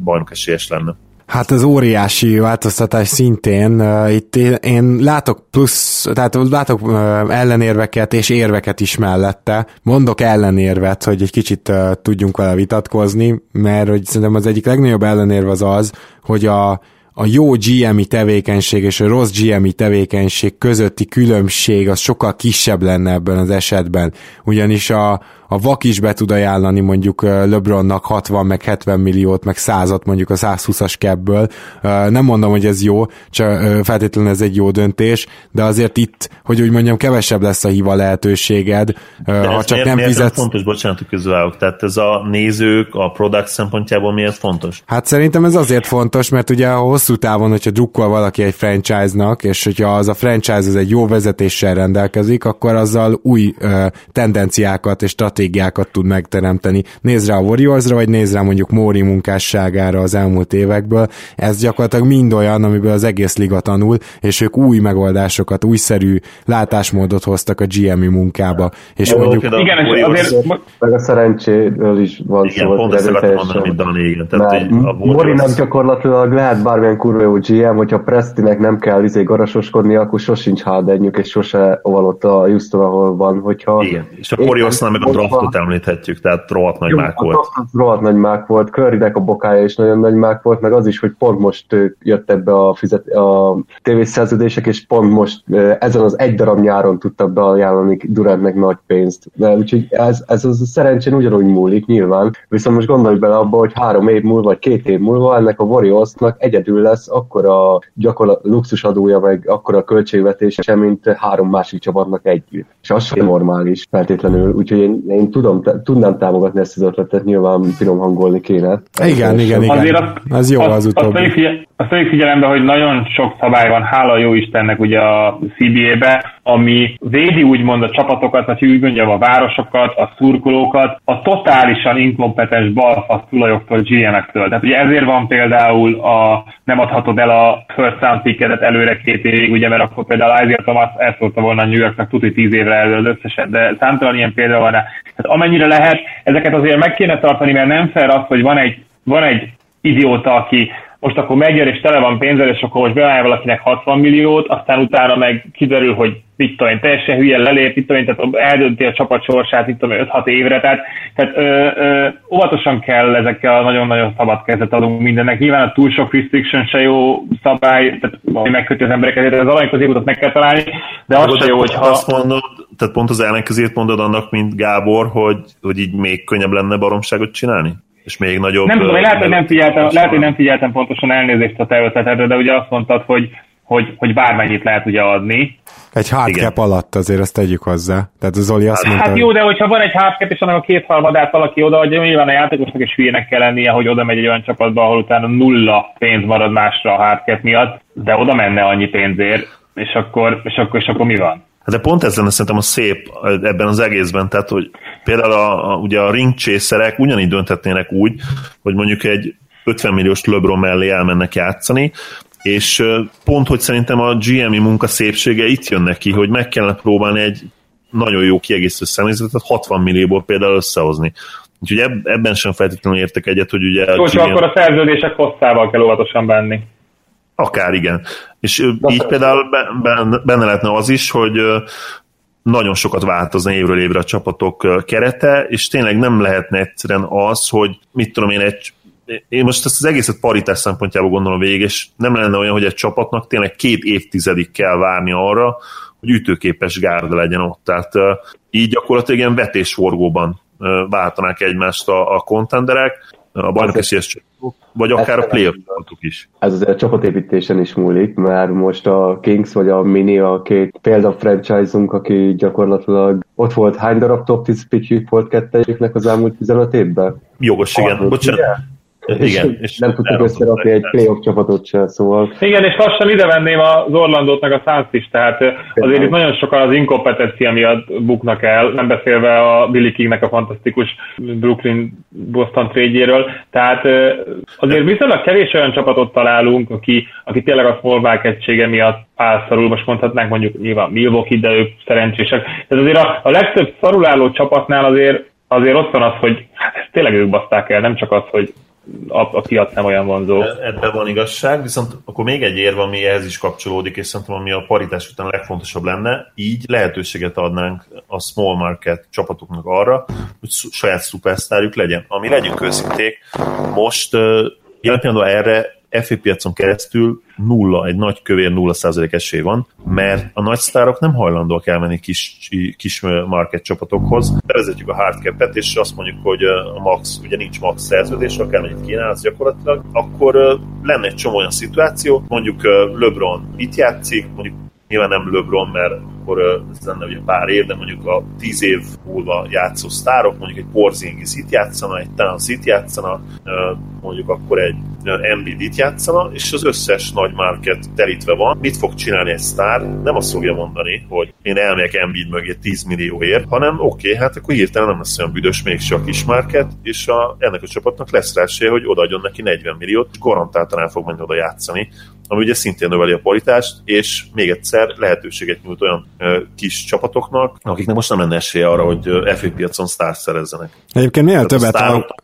bajnok esélyes lenne. Hát az óriási változtatás szintén, itt én, látok plusz, tehát látok ellenérveket és érveket is mellette. Mondok ellenérvet, hogy egy kicsit tudjunk vele vitatkozni, mert hogy szerintem az egyik legnagyobb ellenérve az az, hogy a, a jó GMI tevékenység és a rossz GMI tevékenység közötti különbség az sokkal kisebb lenne ebben az esetben, ugyanis a, a vak is be tud ajánlani mondjuk LeBronnak 60 meg 70 milliót, meg 100 mondjuk a 120-as kebből. Nem mondom, hogy ez jó, csak feltétlenül ez egy jó döntés, de azért itt, hogy úgy mondjam, kevesebb lesz a hiva lehetőséged, de ha csak miért, nem miért fizetsz. fontos, bocsánat, hogy közvállok, tehát ez a nézők, a product szempontjából miért fontos? Hát szerintem ez azért fontos, mert ugye a hosszú távon, hogyha drukkol valaki egy franchise-nak, és hogyha az a franchise az egy jó vezetéssel rendelkezik, akkor azzal új uh, tendenciákat és stratégiákat stratégiákat tud megteremteni. Nézd rá a Warriorsra, vagy nézd rá mondjuk Móri munkásságára az elmúlt évekből. Ez gyakorlatilag mind olyan, amiből az egész liga tanul, és ők új megoldásokat, újszerű látásmódot hoztak a GMI munkába. És Jó, mondjuk... Igen, és azért... Meg a szerencséről is van igen, szó. Pont ezt mondani, mint Dani, igen. Tehát, Morinak gyakorlatilag lehet bármilyen kurva jó GM, hogyha Prestinek nem kell izé garasoskodni, akkor sosincs hádenyük, és sose ott a Houston, ahol van. Hogyha igen, és a Warriorsnál meg a draftot említhetjük, tehát rohadt nagy Jó, mák volt. Rohadt nagy mák volt, Currynek a bokája is nagyon nagy mák volt, meg az is, hogy pont most jött ebbe a, fizet, a tévészerződések, és pont most ezen az egy darab nyáron tudtak beajánlani Durantnek nagy pénzt. De úgyhogy ez, ez az szerencsén ugyanúgy múlik nyilván, viszont most gondolj bele abba, hogy három év múlva, vagy két év múlva ennek a Warriorsnak egyedül lesz akkor a gyakorlat luxusadója, meg akkor a költségvetése, mint három másik csapatnak együtt. És az sem normális feltétlenül, úgyhogy én, én én tudom, tudnám támogatni ezt az ötletet, nyilván finom hangolni kéne. Igen, igen, igen. Azért azt, az jó az, az utóbbi. Azt, azt vegyük figyelembe, hogy nagyon sok szabály van, hála jó Istennek ugye a CBA-be, ami védi úgymond a csapatokat, vagy úgy mondjam a városokat, a szurkolókat, a totálisan inkompetens balfasz tulajoktól, GM-ektől. Tehát ugye ezért van például a nem adhatod el a first round ticketet előre két évig, ugye, mert akkor például Isaiah Thomas elszólta volna a New Yorknak tudni tíz évre elő az összeset, de számtalan ilyen példa van rá. Tehát amennyire lehet, ezeket azért meg kéne tartani, mert nem fair az, hogy van egy, van egy idióta, aki most akkor megjön és tele van pénzzel, és akkor most beállja valakinek 60 milliót, aztán utána meg kiderül, hogy mit tudom én, teljesen hülyen lelép, mit tudom én, tehát eldönti a csapat sorsát, mit tudom én, 5-6 évre, tehát, tehát ö, ö, óvatosan kell ezekkel a nagyon-nagyon szabad kezet adunk mindennek. Nyilván a túl sok restriction se jó szabály, tehát ami megköti az embereket, az arany középutat meg kell találni, de az se jó, hogyha... Azt mondod, tehát pont az ellenkezőjét mondod annak, mint Gábor, hogy, hogy így még könnyebb lenne baromságot csinálni? És még nagyobb... Nem tudom, lehet, hogy nem figyeltem, lehet, hogy nem figyeltem pontosan elnézést a te de ugye azt mondtad, hogy, hogy, hogy bármennyit lehet ugye adni. Egy hardcap alatt azért ezt tegyük hozzá. Tehát Zoli azt mondta, Hát jó, de hogyha van egy hardcap, és annak a két harmadát valaki odaadja, nyilván a játékosnak is hülyének kell lennie, hogy oda megy egy olyan csapatba, ahol utána nulla pénz marad másra a hardcap miatt, de oda menne annyi pénzért, és akkor, és akkor, és akkor mi van? Hát de pont ez lenne szerintem a szép ebben az egészben, tehát hogy például a, a, ugye a ringcsészerek ugyanígy dönthetnének úgy, hogy mondjuk egy 50 milliós LeBron mellé elmennek játszani, és pont, hogy szerintem a GMI munka szépsége itt jön neki, hogy meg kellene próbálni egy nagyon jó kiegészítő személyzetet 60 millióból például összehozni. Úgyhogy ebben sem feltétlenül értek egyet, hogy ugye... Jó, GM... akkor a szerződések hosszával kell óvatosan benni. Akár igen. És De így például benne lehetne az is, hogy nagyon sokat változna évről évre a csapatok kerete, és tényleg nem lehetne egyszerűen az, hogy mit tudom én, egy én most ezt az egészet paritás szempontjából gondolom végig, és nem lenne olyan, hogy egy csapatnak tényleg két évtizedig kell várni arra, hogy ütőképes gárda legyen ott. Tehát így gyakorlatilag ilyen vetésforgóban váltanák egymást a, a kontenderek, a bajnokesélyes csapatok, vagy akár a playoff csapatok is. Ez azért a csapatépítésen is múlik, mert most a Kings vagy a Mini a két példa franchise-unk, aki gyakorlatilag ott volt hány darab top 10 pickjük volt kettejüknek az elmúlt 15 évben? Jogos, igen. Bocsánat. Igen, és nem tudtuk összerakni egy playoff csapatot se, szóval... Igen, és lassan ide venném az Orlandót meg a Suns is, tehát azért itt nagyon sokan az inkompetencia miatt buknak el, nem beszélve a Billy Kingnek a fantasztikus Brooklyn-Boston trade tehát azért viszonylag kevés olyan csapatot találunk, aki, aki tényleg a small egysége miatt álszarul, most mondhatnánk mondjuk nyilván Milwaukee, de ők szerencsések. Tehát azért a, a legtöbb szaruláló csapatnál azért azért ott van az, hogy hát ezt tényleg ők baszták el, nem csak az, hogy a, a piac nem olyan vonzó. Ebben van igazság, viszont akkor még egy érve, ami ehhez is kapcsolódik, és szerintem ami a paritás után legfontosabb lenne, így lehetőséget adnánk a small market csapatoknak arra, hogy saját szupersztárjuk legyen. Ami legyünk őszinték, most jelen pillanatban erre FA piacon keresztül nulla, egy nagy kövér nulla százalék esély van, mert a nagy sztárok nem hajlandóak elmenni kis, kis market csapatokhoz. Bevezetjük a hardcap-et, és azt mondjuk, hogy a max, ugye nincs max szerződés, akármennyit kínálsz gyakorlatilag, akkor lenne egy csomó olyan szituáció, mondjuk LeBron itt játszik, mondjuk nyilván nem LeBron, mert akkor ez lenne ugye pár év, de mondjuk a tíz év múlva játszó sztárok, mondjuk egy Porzingis itt játszana, egy Towns itt játszana, mondjuk akkor egy Embiid itt játszana, és az összes nagy market telítve van. Mit fog csinálni egy sztár? Nem azt fogja mondani, hogy én elmegyek Embiid mögé 10 millióért, hanem oké, okay, hát akkor hirtelen nem lesz olyan büdös még a kis market, és a, ennek a csapatnak lesz rá esélye, hogy odaadjon neki 40 milliót, és garantáltan el fog menni oda játszani, ami ugye szintén növeli a paritást, és még egyszer lehetőséget nyújt olyan ö, kis csapatoknak, akiknek most nem lenne esélye arra, hogy FA piacon sztárt szerezzenek. Egyébként minél többet, sztárok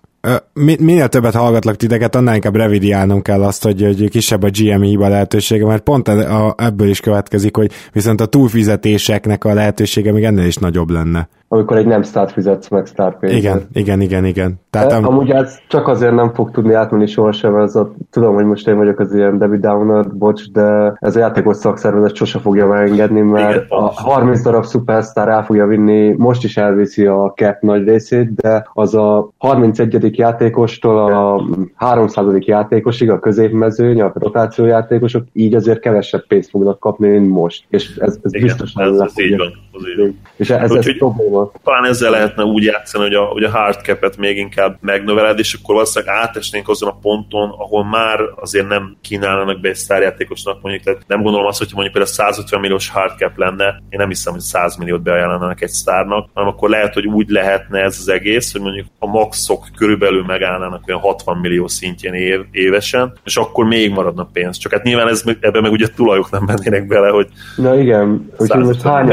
minél többet hallgatlak titeket, annál inkább revidiálnom kell azt, hogy, hogy kisebb a GMI hiba lehetősége, mert pont a, ebből is következik, hogy viszont a túlfizetéseknek a lehetősége még ennél is nagyobb lenne amikor egy nem start fizetsz meg start pénzet. Igen, igen, igen, igen. Tehát, am- amúgy ez csak azért nem fog tudni átmenni sohasem, ez a, tudom, hogy most én vagyok az ilyen David Downer, bocs, de ez a játékos szakszervezet sose fogja megengedni, mert igen, a 30 darab superstar el fogja vinni, most is elviszi a cap nagy részét, de az a 31. játékostól a 300. játékosig a középmezőny, a rotációjátékosok így azért kevesebb pénzt fognak kapni, mint most. És ez, ez igen, biztosan ez, ez így van. Az így van. És ez, ez, ez probléma volt. Talán ezzel lehetne úgy játszani, hogy a, hogy a hard cap-et még inkább megnöveled, és akkor valószínűleg átesnénk azon a ponton, ahol már azért nem kínálnának be egy sztárjátékosnak mondjuk, tehát nem gondolom azt, hogy mondjuk például 150 milliós hard cap lenne, én nem hiszem, hogy 100 milliót beajánlanának egy sztárnak, hanem akkor lehet, hogy úgy lehetne ez az egész, hogy mondjuk a maxok körülbelül megállnának olyan 60 millió szintjén év, évesen, és akkor még maradna pénz. Csak hát nyilván ez, ebben meg ugye tulajok nem mennének bele, hogy Na igen, úgyhogy most hány,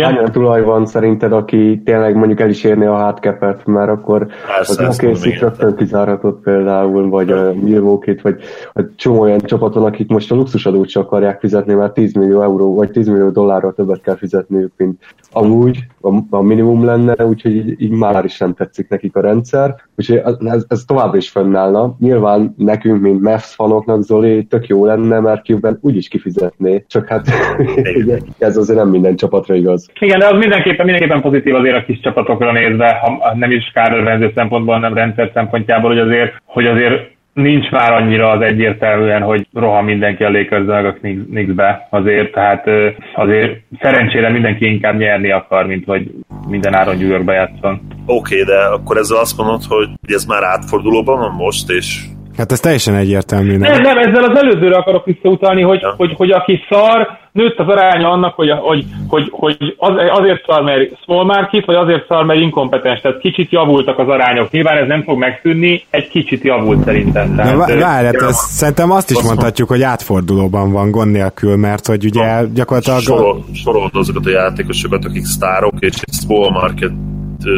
hány tulaj van szerintem szerinted, aki tényleg mondjuk el is érné a hardcap-et, mert akkor Persze, az okész rögtön kizárhatott például, vagy a Milwaukee-t, vagy a csomó olyan csapaton, akik most a luxusadót csak akarják fizetni, mert 10 millió euró, vagy 10 millió dollárral többet kell fizetniük, mint amúgy a, a minimum lenne, úgyhogy így, így már is nem tetszik nekik a rendszer. Úgyhogy ez, ez továbbra is fönnállna. Nyilván nekünk, mint Mavs fanoknak, Zoli, tök jó lenne, mert Cuban úgyis kifizetné. Csak hát ez azért nem minden csapatra igaz. Igen, de az mindenképpen, mindenképpen pozitív azért a kis csapatokra nézve, ha nem is kárörvendő szempontból, hanem rendszer szempontjából, hogy azért, hogy azért nincs már annyira az egyértelműen, hogy rohan mindenki a lakers meg a Knicksbe azért, tehát azért szerencsére mindenki inkább nyerni akar, mint hogy minden áron New Yorkba játszon. Oké, okay, de akkor ezzel azt mondod, hogy ez már átfordulóban van most, és Hát ez teljesen egyértelmű. Nem, nem, ezzel az előzőre akarok visszautalni, hogy, ja. hogy, hogy aki szar, nőtt az aránya annak, hogy, hogy, hogy, hogy az, azért szar, mert small market, vagy azért szar, mert inkompetens. Tehát kicsit javultak az arányok. Nyilván ez nem fog megszűnni, egy kicsit javult szerintem. Tehát, Na, várj, hát ezt, szerintem azt is mondhatjuk, hogy átfordulóban van gond nélkül, mert hogy ugye gyakorlatilag... Sorol, sorolod azokat a játékosokat, akik sztárok, és egy small market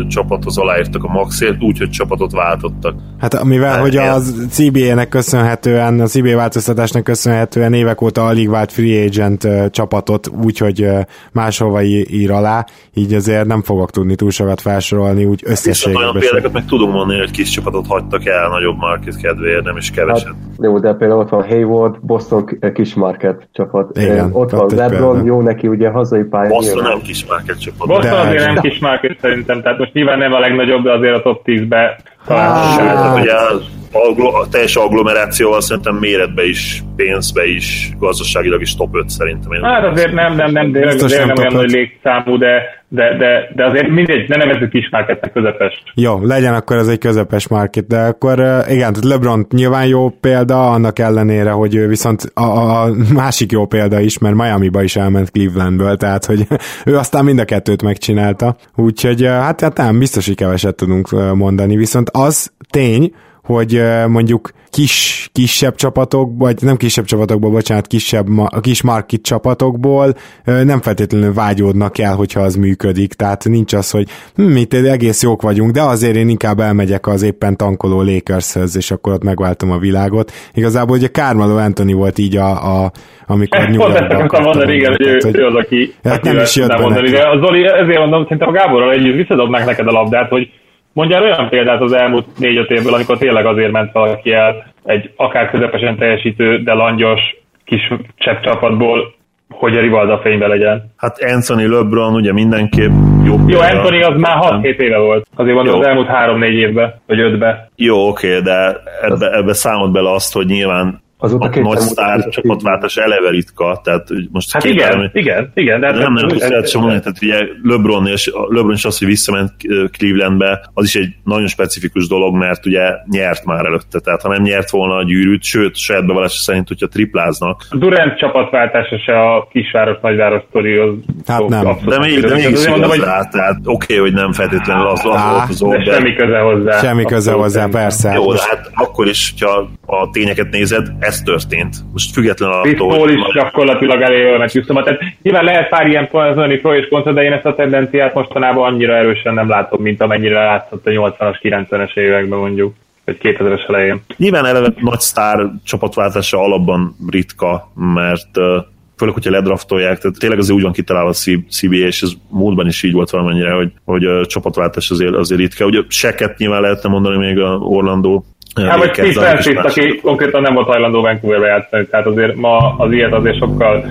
csapathoz aláírtak a maxért, úgyhogy csapatot váltottak. Hát mivel, hát, hogy a CBA-nek köszönhetően, a CBA változtatásnak köszönhetően évek óta alig vált free agent csapatot, úgyhogy máshova ír alá, így azért nem fogok tudni túl sokat felsorolni, úgy összességében. Olyan példákat meg tudunk mondani, hogy kis csapatot hagytak el nagyobb market kedvéért, nem is keveset. Hát, jó, de például ott van Hayward, Boston kis market csapat. Igen, ott van LeBron, jó neki ugye hazai pályán. Boston nem kis market csapat. Boston azért nem kis market szerintem, tehát most nyilván nem a legnagyobb, de azért a top 10-be talán. Hát, ugye a teljes agglomerációval szerintem méretbe is, pénzbe is, gazdaságilag is top 5 szerintem. Én hát azért nem, nem, nem, de nem, nem, nem olyan nagy légszámú, de, de, de, de azért mindegy, ne nevezzük kis marketnek közepes. Jó, legyen akkor ez egy közepes market, de akkor igen, LeBron nyilván jó példa, annak ellenére, hogy ő viszont a, a másik jó példa is, mert Miami-ba is elment Clevelandből, tehát hogy ő aztán mind a kettőt megcsinálta, úgyhogy hát, hát nem, biztos, hogy keveset tudunk mondani, viszont az tény, hogy mondjuk kis, kisebb csapatok, vagy nem kisebb csapatokból, bocsánat, kisebb, kis market csapatokból nem feltétlenül vágyódnak el, hogyha az működik, tehát nincs az, hogy hm, mi egész jók vagyunk, de azért én inkább elmegyek az éppen tankoló Lakershez, és akkor ott megváltom a világot. Igazából ugye Carmelo Anthony volt így a, a amikor Yorkba akartam mondani, igen, hogy ő, ő az, aki, hát nem is jött mondani, de az Zoli, ezért mondom, szerintem a Gáborral együtt visszadobnák neked a labdát, hogy Mondjál olyan példát az elmúlt négy-öt évből, amikor tényleg azért ment valaki el egy akár közepesen teljesítő, de langyos kis csepp csapatból, hogy a Rivalda fénybe legyen. Hát Anthony LeBron ugye mindenképp jó. Jó, Anthony az már 6-7 éve volt. Azért mondom az elmúlt 3-4 évben, vagy 5-be. Jó, oké, de ebbe, ebbe számolt bele azt, hogy nyilván Azóta a nagy sztár csapatváltás eleve ritka, tehát most hát igen, elemi, igen, igen, de nem, nem, nem lehet sem mondani, tehát ugye LeBron, és, LeBron is az, hogy visszament Clevelandbe, az is egy nagyon specifikus dolog, mert ugye nyert már előtte, tehát ha nem nyert volna a gyűrűt, sőt, saját bevallása szerint, hogyha tripláznak. A Durant csapatváltása se a kisváros, nagyváros sztori, az hát nem. De még, de mégis igaz hogy... rá, tehát oké, okay, hogy nem feltétlenül az, az volt az de semmi köze hozzá. Semmi köze hozzá, persze. Jó, de hát akkor is, hogyha a tényeket nézed, ez történt. Most független a Paul is gyakorlatilag jól megjutott. Tehát nyilván lehet pár ilyen mondani pro és kontra, de én ezt a tendenciát mostanában annyira erősen nem látom, mint amennyire látszott a 80-as, 90-es években mondjuk vagy 2000-es elején. Nyilván eleve nagy sztár csapatváltása alapban ritka, mert főleg, hogyha ledraftolják, tehát tényleg azért úgy van kitalálva a CBA, és ez múltban is így volt valamennyire, hogy, hogy a csapatváltás azért, azért ritka. Ugye seket nyilván lehetne mondani még a Orlando Hát vagy Steve Francis, aki konkrétan nem volt hajlandó Vancouverbe játszani, tehát azért ma az ilyet azért sokkal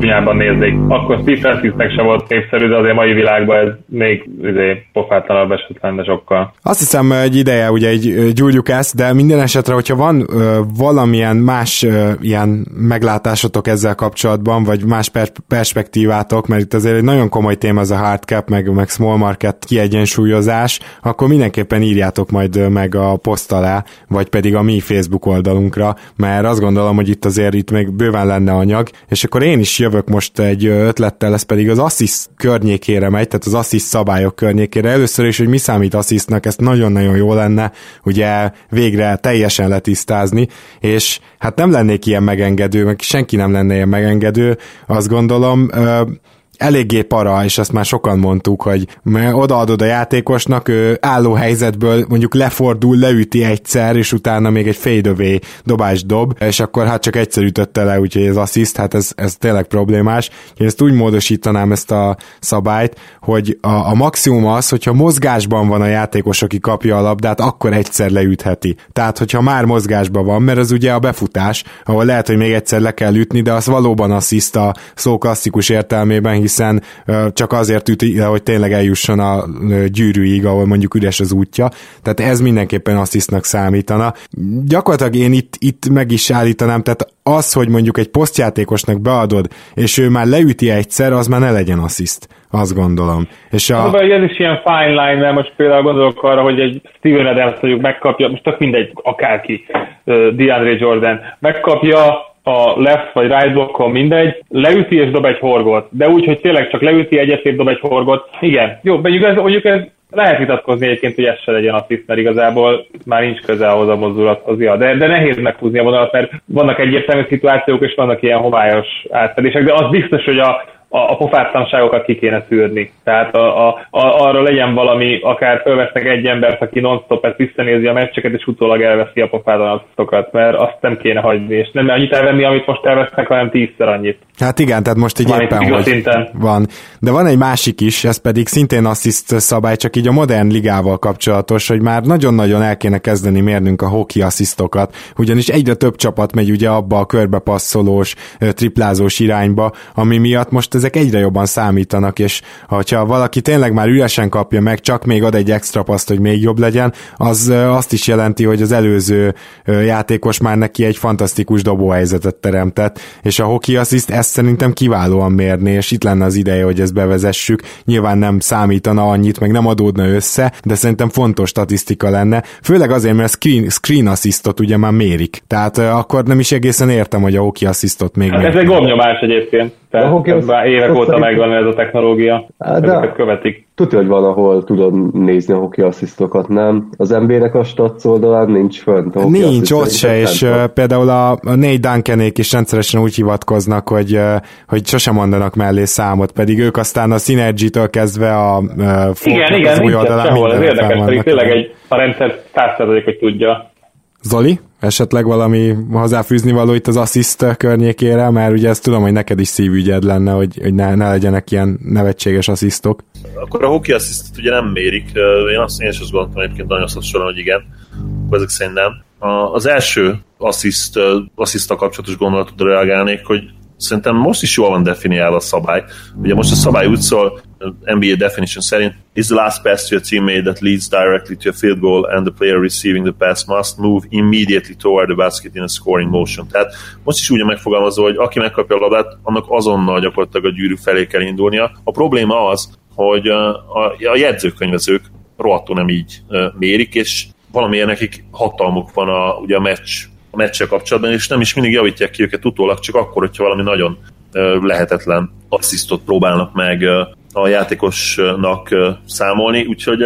csúnyában néznék. Akkor Steve Francisnek se volt népszerű, de azért mai világban ez még izé, pofátlanabb eset lenne sokkal. Azt hiszem egy ideje ugye egy gyújtjuk ezt, de minden esetre, hogyha van ö, valamilyen más ö, ilyen meglátásotok ezzel kapcsolatban, vagy más per- perspektívátok, mert itt azért egy nagyon komoly téma az a hard cap, meg, meg small market kiegyensúlyozás, akkor mindenképpen írjátok majd meg a poszt alá, vagy pedig a mi Facebook oldalunkra, mert azt gondolom, hogy itt azért itt még bőven lenne anyag, és akkor én is jövök most egy ötlettel, ez pedig az assist környékére megy, tehát az assist szabályok környékére. Először is, hogy mi számít assistnak, ezt nagyon-nagyon jó lenne, ugye végre teljesen letisztázni, és hát nem lennék ilyen megengedő, meg senki nem lenne ilyen megengedő, azt gondolom, eléggé para, és azt már sokan mondtuk, hogy odaadod a játékosnak, ő álló helyzetből mondjuk lefordul, leüti egyszer, és utána még egy fadeaway dobás dob, és akkor hát csak egyszer ütötte le, úgyhogy ez assziszt, hát ez, ez tényleg problémás. Én ezt úgy módosítanám ezt a szabályt, hogy a, a maximum az, hogyha mozgásban van a játékos, aki kapja a labdát, akkor egyszer leütheti. Tehát, hogyha már mozgásban van, mert az ugye a befutás, ahol lehet, hogy még egyszer le kell ütni, de az valóban assziszt a szó klasszikus értelmében, hiszen csak azért üti, hogy tényleg eljusson a gyűrűig, ahol mondjuk üres az útja. Tehát ez mindenképpen asszisztnak számítana. Gyakorlatilag én itt, itt meg is állítanám, tehát az, hogy mondjuk egy posztjátékosnak beadod, és ő már leüti egyszer, az már ne legyen assziszt, azt gondolom. És a... Szóval ez is ilyen fine line, mert most például gondolok arra, hogy egy Steven Adams mondjuk megkapja, most tök mindegy, akárki, uh, DeAndre Jordan, megkapja a left vagy right blokkon mindegy, leüti és dob egy horgot. De úgy, hogy tényleg csak leüti egyet, dob egy horgot. Igen, jó, mondjuk ez, mondjuk ez lehet vitatkozni egyébként, hogy ez se legyen assist, mert igazából már nincs köze ahhoz a mozdulathoz. Ja, de, de nehéz meghúzni a vonalat, mert vannak egyértelmű szituációk, és vannak ilyen homályos átfedések, de az biztos, hogy a, a, a pofátlanságokat ki kéne szűrni. Tehát a, a, a, arra legyen valami, akár felvesznek egy embert, aki non-stop ezt visszanézi a meccseket, és utólag elveszi a pofátlanatokat, mert azt nem kéne hagyni, és nem annyit elvenni, amit most elvesznek, hanem tízszer annyit. Hát igen, tehát most így van éppen, hogy szinten. van. De van egy másik is, ez pedig szintén assziszt szabály, csak így a modern ligával kapcsolatos, hogy már nagyon-nagyon el kéne kezdeni mérnünk a hoki asszisztokat, ugyanis egyre több csapat megy ugye abba a körbepasszolós, triplázós irányba, ami miatt most ezek egyre jobban számítanak, és ha valaki tényleg már üresen kapja meg, csak még ad egy extra paszt, hogy még jobb legyen, az azt is jelenti, hogy az előző játékos már neki egy fantasztikus dobóhelyzetet teremtett, és a hoki assziszt ezt szerintem kiválóan mérni, és itt lenne az ideje, hogy ezt bevezessük. Nyilván nem számítana annyit, meg nem adódna össze, de szerintem fontos statisztika lenne, főleg azért, mert screen, screen assistot ugye már mérik. Tehát akkor nem is egészen értem, hogy a hoki assistot még hát Ez egy gomnyomás egyébként. Tehát a hockey már évek óta megvan ez a technológia, de ezeket követik. Tudja, hogy valahol tudod nézni a hockey asszisztokat, nem? Az NBA-nek a stats oldalán nincs fönt. A nincs ott se, és uh, például a, a négy Duncanék is rendszeresen úgy hivatkoznak, hogy, uh, hogy sosem mondanak mellé számot, pedig ők aztán a Synergy-től kezdve a uh, igen, igen, az új oldalán sehol, ez érdekes, pedig tényleg egy, a rendszer százszerzalék, hogy tudja. Zoli, esetleg valami hozzáfűzni való itt az assist környékére, mert ugye ezt tudom, hogy neked is szívügyed lenne, hogy, hogy ne, ne legyenek ilyen nevetséges asszisztok. Akkor a hockey asszisztot ugye nem mérik, én azt én is azt gondoltam egyébként nagyon során, hogy igen, ezek szerint nem. Az első assziszt, assziszta kapcsolatos gondolatodra reagálnék, hogy Szerintem most is jól van definiálva a szabály. Ugye most a szabály úgy szól, NBA definition szerint, is the last pass to a teammate that leads directly to a field goal and the player receiving the pass must move immediately toward the basket in a scoring motion. Tehát most is úgy megfogalmazva, hogy aki megkapja a labdát, annak azonnal gyakorlatilag a gyűrű felé kell indulnia. A probléma az, hogy a, a jegyzőkönyvezők rohadtul nem így mérik, és valamilyen nekik hatalmuk van a, ugye a meccs a meccsel kapcsolatban, és nem is mindig javítják ki őket utólag, csak akkor, hogyha valami nagyon lehetetlen asszisztot próbálnak meg a játékosnak számolni, úgyhogy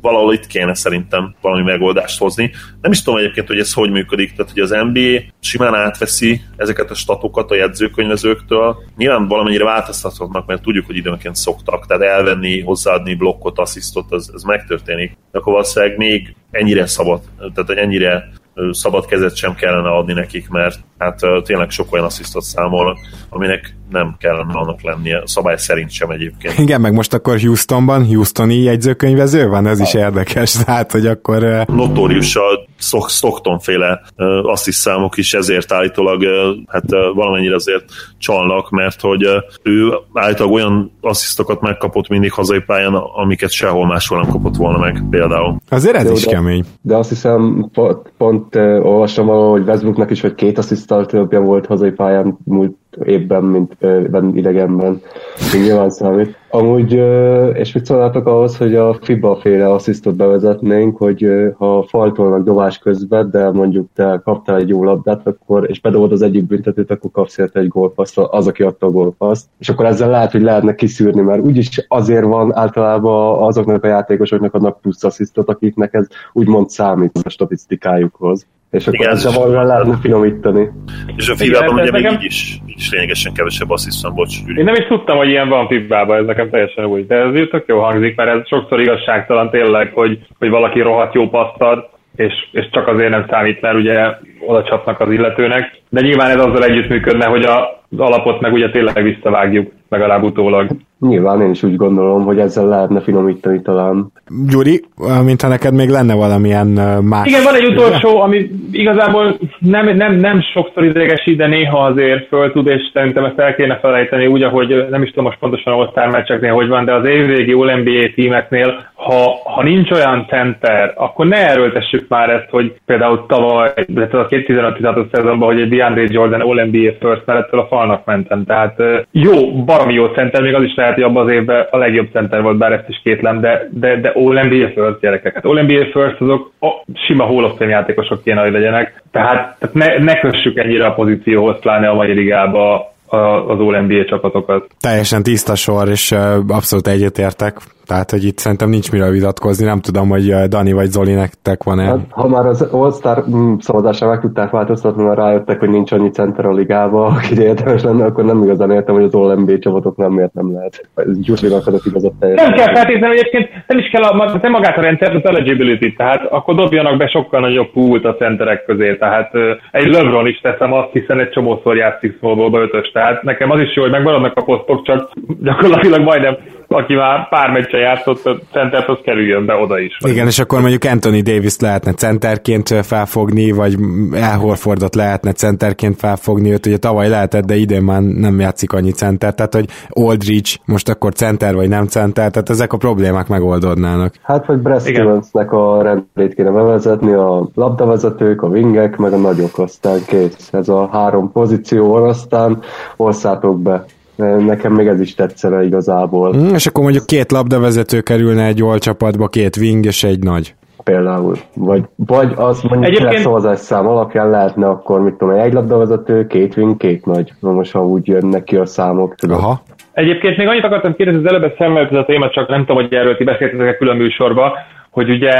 valahol itt kéne szerintem valami megoldást hozni. Nem is tudom egyébként, hogy ez hogy működik, tehát hogy az NBA simán átveszi ezeket a statokat a jegyzőkönyvezőktől. Nyilván valamennyire változtathatnak, mert tudjuk, hogy időnként szoktak, tehát elvenni, hozzáadni blokkot, asszisztot, ez, ez megtörténik. De akkor valószínűleg még ennyire szabad, tehát ennyire szabad kezet sem kellene adni nekik, mert hát tényleg sok olyan asszisztot számolnak, aminek nem kellene annak lennie, szabály szerint sem egyébként. Igen, meg most akkor Houstonban Houstoni jegyzőkönyvező van, ez is érdekes, tehát hogy akkor... Notórius a Stockton féle assziszt számok is ezért állítólag hát valamennyire azért csalnak, mert hogy ő állítólag olyan asszisztokat megkapott mindig hazai pályán, amiket sehol máshol nem kapott volna meg például. Azért ez Jó, is de, kemény. De azt hiszem pont, pont olvastam valahol, hogy Westbrooknak is, hogy két asszisztal többje volt hazai pályán múlt évben, mint ben idegenben. Nyilván számít. Amúgy, és mit szólnátok ahhoz, hogy a FIBA féle asszisztot bevezetnénk, hogy ha faltolnak dobás közben, de mondjuk te kaptál egy jó labdát, akkor, és bedobod az egyik büntetőt, akkor kapsz érte egy gólpaszt, az, aki adta a gólpaszt. És akkor ezzel lehet, hogy lehetne kiszűrni, mert úgyis azért van általában azoknak a játékosoknak adnak plusz asszisztot, akiknek ez úgymond számít a statisztikájukhoz. És akkor Igen, ezzel valamivel lehetne finomítani. És a FIBA-ban ugye még így is, így is lényegesen kevesebb asszisztán, bocs, Gyuri. Én nem is tudtam, hogy ilyen van FIBA-ban, ez nekem teljesen új. De ez tök jó hangzik, mert ez sokszor igazságtalan tényleg, hogy, hogy valaki rohadt jó pasztad, és, és csak azért nem számít, mert ugye oda csapnak az illetőnek. De nyilván ez azzal együttműködne, hogy a, az alapot meg ugye tényleg visszavágjuk. Legalább utólag. Nyilván én is úgy gondolom, hogy ezzel lehetne finomítani talán. Gyuri, mintha neked még lenne valamilyen más... Igen, van egy utolsó, ami igazából nem, nem, nem sokszor idegesít, de néha azért föl tud, és szerintem ezt el kéne felejteni úgy, ahogy nem is tudom most pontosan all meccseknél hogy van, de az évvégi All-NBA tímeknél, ha, ha nincs olyan center, akkor ne erőltessük már ezt, hogy például tavaly, illetve a 2015-16 szezonban, hogy egy DeAndre Jordan All-NBA first mellettől a falnak mentem. Tehát jó, baromi jó center, még az is lehet, hogy abban az évben a legjobb center volt, bár ezt is kétlem, de, de, de All-NBA First gyerekek. Hát All-NBA First azok a sima Hall of Fame játékosok kéne, hogy legyenek. Tehát, tehát ne, ne kössük ennyire a pozícióhoz, pláne a mai ligába az All-NBA csapatokat. Teljesen tiszta sor, és abszolút egyetértek. Tehát, hogy itt szerintem nincs miről vitatkozni, nem tudom, hogy Dani vagy Zoli nektek van-e. Hát, ha már az All-Star mm, szavazásra meg tudták változtatni, mert rájöttek, hogy nincs annyi center a ligába, aki érdemes lenne, akkor nem igazán értem, hogy az All-NBA csapatok nem miért nem lehet. Gyurcsinak adott igazat teljesen. Nem kell feltétlenül egyébként, nem is kell a, nem magát a rendszert, az eligibility, tehát akkor dobjanak be sokkal nagyobb pult a centerek közé, tehát egy LeBron is teszem azt, hiszen egy csomószor játszik small ötös, tehát nekem az is jó, hogy megmaradnak a posztok, csak gyakorlatilag majdnem aki már pár meccse játszott, a centert, az kerüljön be oda is. Igen, és akkor mondjuk Anthony Davis lehetne centerként felfogni, vagy El Horfordot lehetne centerként felfogni, őt ugye tavaly lehetett, de idén már nem játszik annyi center, tehát hogy Aldridge most akkor center vagy nem center, tehát ezek a problémák megoldódnának. Hát, vagy Brad Stevensnek a rendét kéne bevezetni, a labdavezetők, a wingek, meg a nagyok, aztán kész. Ez a három pozíció van, aztán osszátok be nekem még ez is tetszene igazából. Mm, és akkor mondjuk két labdavezető kerülne egy jól csapatba, két wing és egy nagy. Például. Vagy, vagy az mondjuk Egyébként... szavazás szám alapján lehetne akkor, mit tudom, egy labdavezető, két wing, két nagy. Na most, ha úgy jönnek ki a számok, tudod. Aha. Egyébként még annyit akartam kérdezni, az előbb szemlelt ez a téma, csak nem tudom, hogy erről ti beszéltetek a külön műsorba, hogy ugye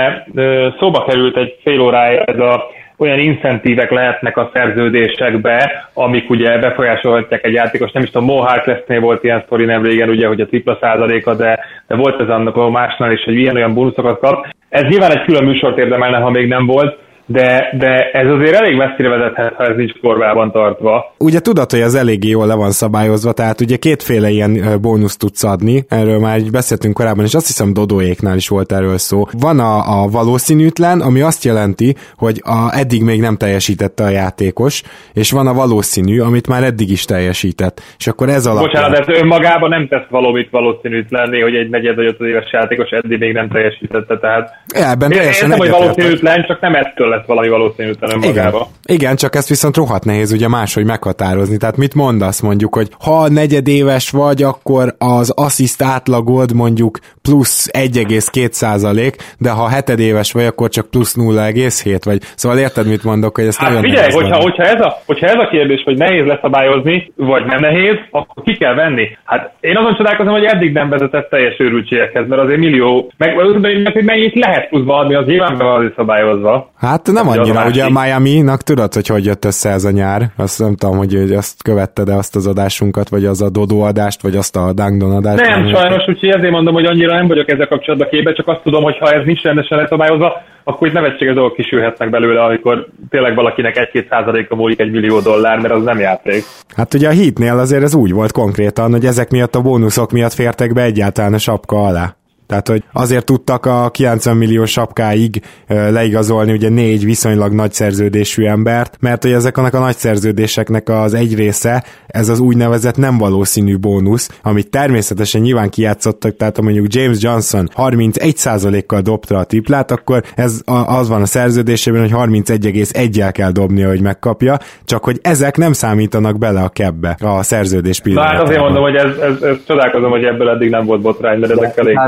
szóba került egy fél órája ez a olyan incentívek lehetnek a szerződésekbe, amik ugye befolyásolhatják egy játékos. Nem is tudom, Mo Harklessnél volt ilyen sztori nem régen, ugye, hogy a tripla százaléka, de, de volt ez annak a másnál is, hogy ilyen olyan bónuszokat kap. Ez nyilván egy külön műsort érdemelne, ha még nem volt, de, de ez azért elég messzire vezethet, ha ez nincs formában tartva. Ugye tudod, hogy ez eléggé jól le van szabályozva, tehát ugye kétféle ilyen bónuszt tudsz adni, erről már így beszéltünk korábban, és azt hiszem Dodóéknál is volt erről szó. Van a, a valószínűtlen, ami azt jelenti, hogy a, eddig még nem teljesítette a játékos, és van a valószínű, amit már eddig is teljesített. És akkor ez alapján... Bocsánat, ez önmagában nem tesz valamit valószínűtlenné, hogy egy negyed vagy öt éves játékos eddig még nem teljesítette, tehát... Ebben teljesen Értem, hogy valószínűtlen, csak nem ettől lesz valami valószínűtlen Igen. Igen, csak ezt viszont rohadt nehéz ugye máshogy meghatározni. Tehát mit mondasz mondjuk, hogy ha negyedéves vagy, akkor az assziszt átlagod mondjuk plusz 1,2 százalék, de ha hetedéves vagy, akkor csak plusz 0,7 vagy. Szóval érted, mit mondok, hogy ezt hát nagyon figyelj, hogyha, hogyha, ez a, hogyha ez a kérdés, hogy nehéz leszabályozni, vagy nem nehéz, akkor ki kell venni. Hát én azon csodálkozom, hogy eddig nem vezetett teljes őrültségekhez, mert azért millió, meg, meg hogy mennyit lehet pluszba adni, az nyilván be szabályozva. Hát nem annyira, ugye a Miami-nak tudod, hogy hogy jött össze ez a nyár? Azt nem tudom, hogy azt követted de azt az adásunkat, vagy az a Dodo adást, vagy azt a Dangdon adást. Nem, nem sajnos, úgyhogy ezért mondom, hogy annyira nem vagyok ezzel kapcsolatban képbe, csak azt tudom, hogy ha ez nincs rendesen leszabályozva, akkor itt nevetséges dolgok kisülhetnek belőle, amikor tényleg valakinek egy-két százaléka múlik egy millió dollár, mert az nem játék. Hát ugye a hitnél azért ez úgy volt konkrétan, hogy ezek miatt a bónuszok miatt fértek be egyáltalán a sapka alá. Tehát, hogy azért tudtak a 90 millió sapkáig leigazolni ugye négy viszonylag nagy szerződésű embert, mert hogy ezeknek a nagy szerződéseknek az egy része, ez az úgynevezett nem valószínű bónusz, amit természetesen nyilván kijátszottak, tehát ha mondjuk James Johnson 31%-kal dobta a triplát, akkor ez az van a szerződésében, hogy 31,1-el kell dobnia, hogy megkapja, csak hogy ezek nem számítanak bele a kebbe a szerződés pillanatában. Hát azért mondom, hogy ez, ez, ez csodálkozom, hogy ebből eddig nem volt botrány, mert ezek elég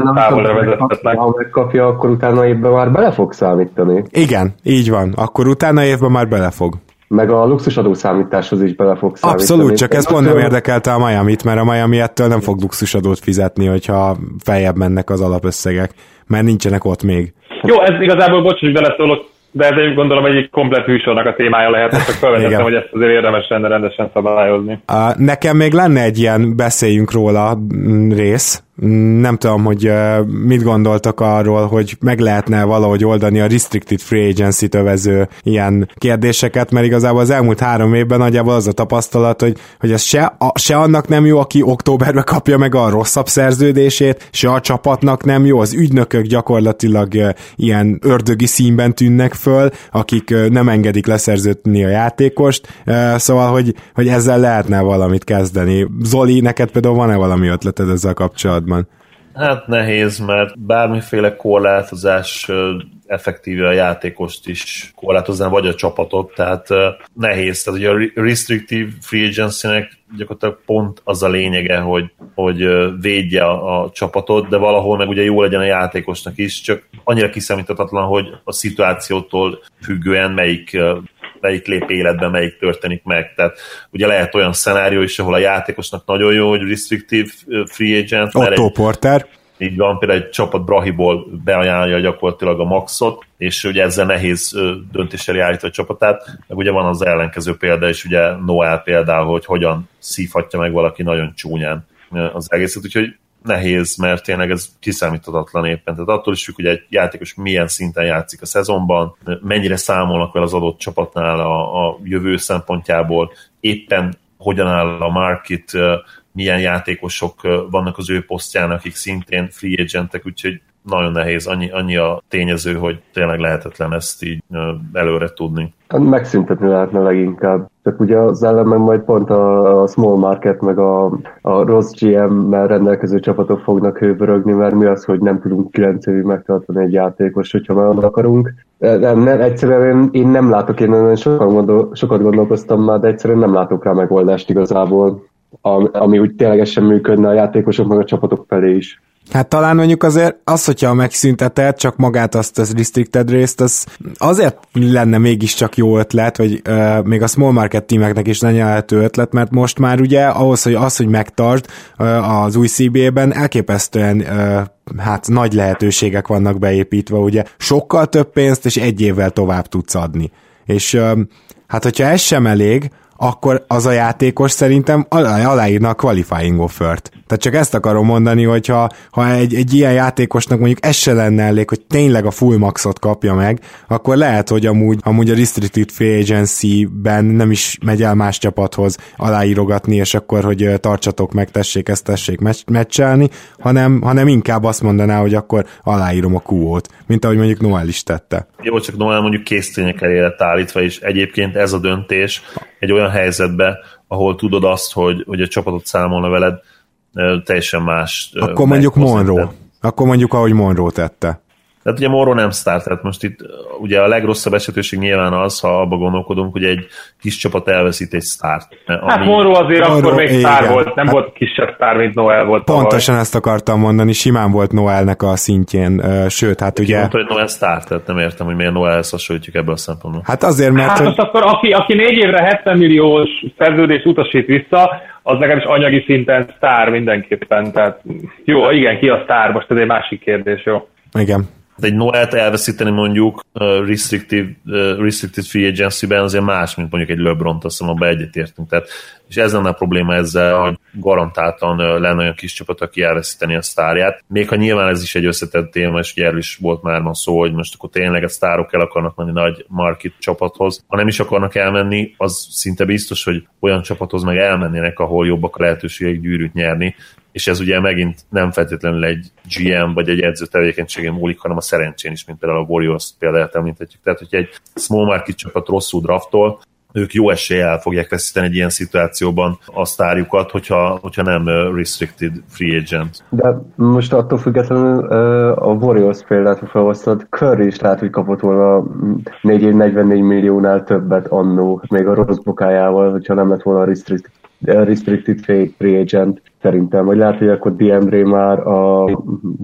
ha megkapja, akkor utána évben már bele fog számítani. Igen, így van. Akkor utána évben már bele fog meg a luxusadó számításhoz is bele fog számítani. Abszolút, csak ez pont nem érdekelte a Miami-t, mert a Miami ettől nem fog luxusadót fizetni, hogyha feljebb mennek az alapösszegek, mert nincsenek ott még. Jó, ez igazából, bocs, hogy beleszólok, de ez én gondolom egy komplet műsornak a témája lehet, csak felvetettem, hogy ezt azért érdemes lenne rendesen szabályozni. Uh, nekem még lenne egy ilyen beszéljünk róla rész, nem tudom, hogy mit gondoltak arról, hogy meg lehetne valahogy oldani a restricted free agency övező ilyen kérdéseket, mert igazából az elmúlt három évben nagyjából az a tapasztalat, hogy, hogy ez se, a, se annak nem jó, aki októberben kapja meg a rosszabb szerződését, se a csapatnak nem jó, az ügynökök gyakorlatilag ilyen ördögi színben tűnnek föl, akik nem engedik leszerződni a játékost, szóval, hogy, hogy ezzel lehetne valamit kezdeni. Zoli, neked például van-e valami ötleted ezzel kapcsolatban? Kapcsolatban? Hát nehéz, mert bármiféle korlátozás effektíve a játékost is korlátozná, vagy a csapatot, tehát nehéz. Tehát ugye a restrictive free agency-nek gyakorlatilag pont az a lényege, hogy, hogy védje a, a csapatot, de valahol meg ugye jó legyen a játékosnak is, csak annyira kiszámíthatatlan, hogy a szituációtól függően melyik melyik lép életben, melyik történik meg. Tehát ugye lehet olyan szenárió is, ahol a játékosnak nagyon jó, hogy restrictive free agent. Otto egy, Porter. Így van, például egy csapat Brahiból beajánlja gyakorlatilag a maxot, és ugye ezzel nehéz döntéssel járítani a csapatát, meg ugye van az ellenkező példa is, ugye Noel például, hogy hogyan szívhatja meg valaki nagyon csúnyán az egészet, úgyhogy nehéz, mert tényleg ez kiszámíthatatlan éppen. Tehát attól is függ, hogy egy játékos milyen szinten játszik a szezonban, mennyire számolnak vele az adott csapatnál a, a jövő szempontjából, éppen hogyan áll a market, milyen játékosok vannak az ő posztján, akik szintén free agentek, úgyhogy nagyon nehéz, annyi, annyi a tényező, hogy tényleg lehetetlen ezt így előre tudni. Megszüntetni lehetne leginkább. Csak ugye az ellenben majd pont a, a small market meg a, a rossz GM-mel rendelkező csapatok fognak hőbörögni, mert mi az, hogy nem tudunk 9 évig megtartani egy játékos, hogyha már akarunk. Nem, nem, egyszerűen én, én nem látok, én nagyon gondol, sokat gondolkoztam már, de egyszerűen nem látok rá megoldást igazából, ami, ami úgy ténylegesen működne a játékosok meg a csapatok felé is. Hát talán mondjuk azért az, hogyha megszünteted csak magát azt az restricted részt, az azért lenne mégiscsak jó ötlet, vagy uh, még a small market teameknek is lenne lehető ötlet, mert most már ugye ahhoz, hogy az, hogy megtart uh, az új CBA-ben elképesztően uh, hát nagy lehetőségek vannak beépítve, ugye sokkal több pénzt és egy évvel tovább tudsz adni. És uh, hát hogyha ez sem elég, akkor az a játékos szerintem aláírna a qualifying offert. Tehát csak ezt akarom mondani, hogy ha, ha egy, egy ilyen játékosnak mondjuk ez se lenne elég, hogy tényleg a full maxot kapja meg, akkor lehet, hogy amúgy, amúgy a restricted free agency-ben nem is megy el más csapathoz aláírogatni, és akkor, hogy tartsatok meg, tessék ezt, tessék meccselni, hanem, hanem inkább azt mondaná, hogy akkor aláírom a QO-t, mint ahogy mondjuk Noel is tette. Jó, csak Noel mondjuk késztények elére állítva, és egyébként ez a döntés egy olyan helyzetbe, ahol tudod azt, hogy, hogy a csapatot számolna veled, teljesen más. Akkor mondjuk Monroe. Akkor mondjuk, ahogy Monroe tette. Tehát ugye Moro nem sztár, tehát most itt ugye a legrosszabb esetőség nyilván az, ha abba gondolkodunk, hogy egy kis csapat elveszít egy sztárt. Ami... Hát Moro azért Monroe, akkor még sztár volt, nem hát volt kisebb sztár, mint Noel volt. Pontosan tavaly. ezt akartam mondani, simán volt Noelnek a szintjén, sőt, hát ugye... Mondta, hogy Noel sztár, tehát nem értem, hogy miért Noelhez hasonlítjuk ebből a szempontból. Hát azért, mert... Hát hogy... most akkor aki, aki négy évre 70 milliós szerződést utasít vissza, az is anyagi szinten sztár mindenképpen. Tehát jó, igen, ki a sztár, most ez egy másik kérdés, jó. Igen egy Noelt elveszíteni mondjuk uh, restrictive, uh, restricted free agency-ben azért más, mint mondjuk egy LeBron-t, azt hiszem, abban egyetértünk. Tehát, és ez lenne a probléma ezzel, hogy garantáltan lenne olyan kis csapat, aki elveszíteni a sztárját. Még ha nyilván ez is egy összetett téma, és ugye is volt már ma szó, hogy most akkor tényleg a sztárok el akarnak menni nagy market csapathoz. Ha nem is akarnak elmenni, az szinte biztos, hogy olyan csapathoz meg elmennének, ahol jobbak a lehetőségek gyűrűt nyerni, és ez ugye megint nem feltétlenül egy GM vagy egy edző tevékenységen múlik, hanem a szerencsén is, mint például a Warriors példáját említhetjük. Tehát, hogyha egy small market csapat rosszul draftol, ők jó eséllyel fogják veszíteni egy ilyen szituációban a sztárjukat, hogyha, hogyha nem restricted free agent. De most attól függetlenül a Warriors példát, ha felhoztad, Curry is lehet, hogy kapott volna 4 év 44 milliónál többet annó, még a rossz bokájával, hogyha nem lett volna restricted, restricted free agent szerintem, vagy lehet, hogy akkor Diembré már a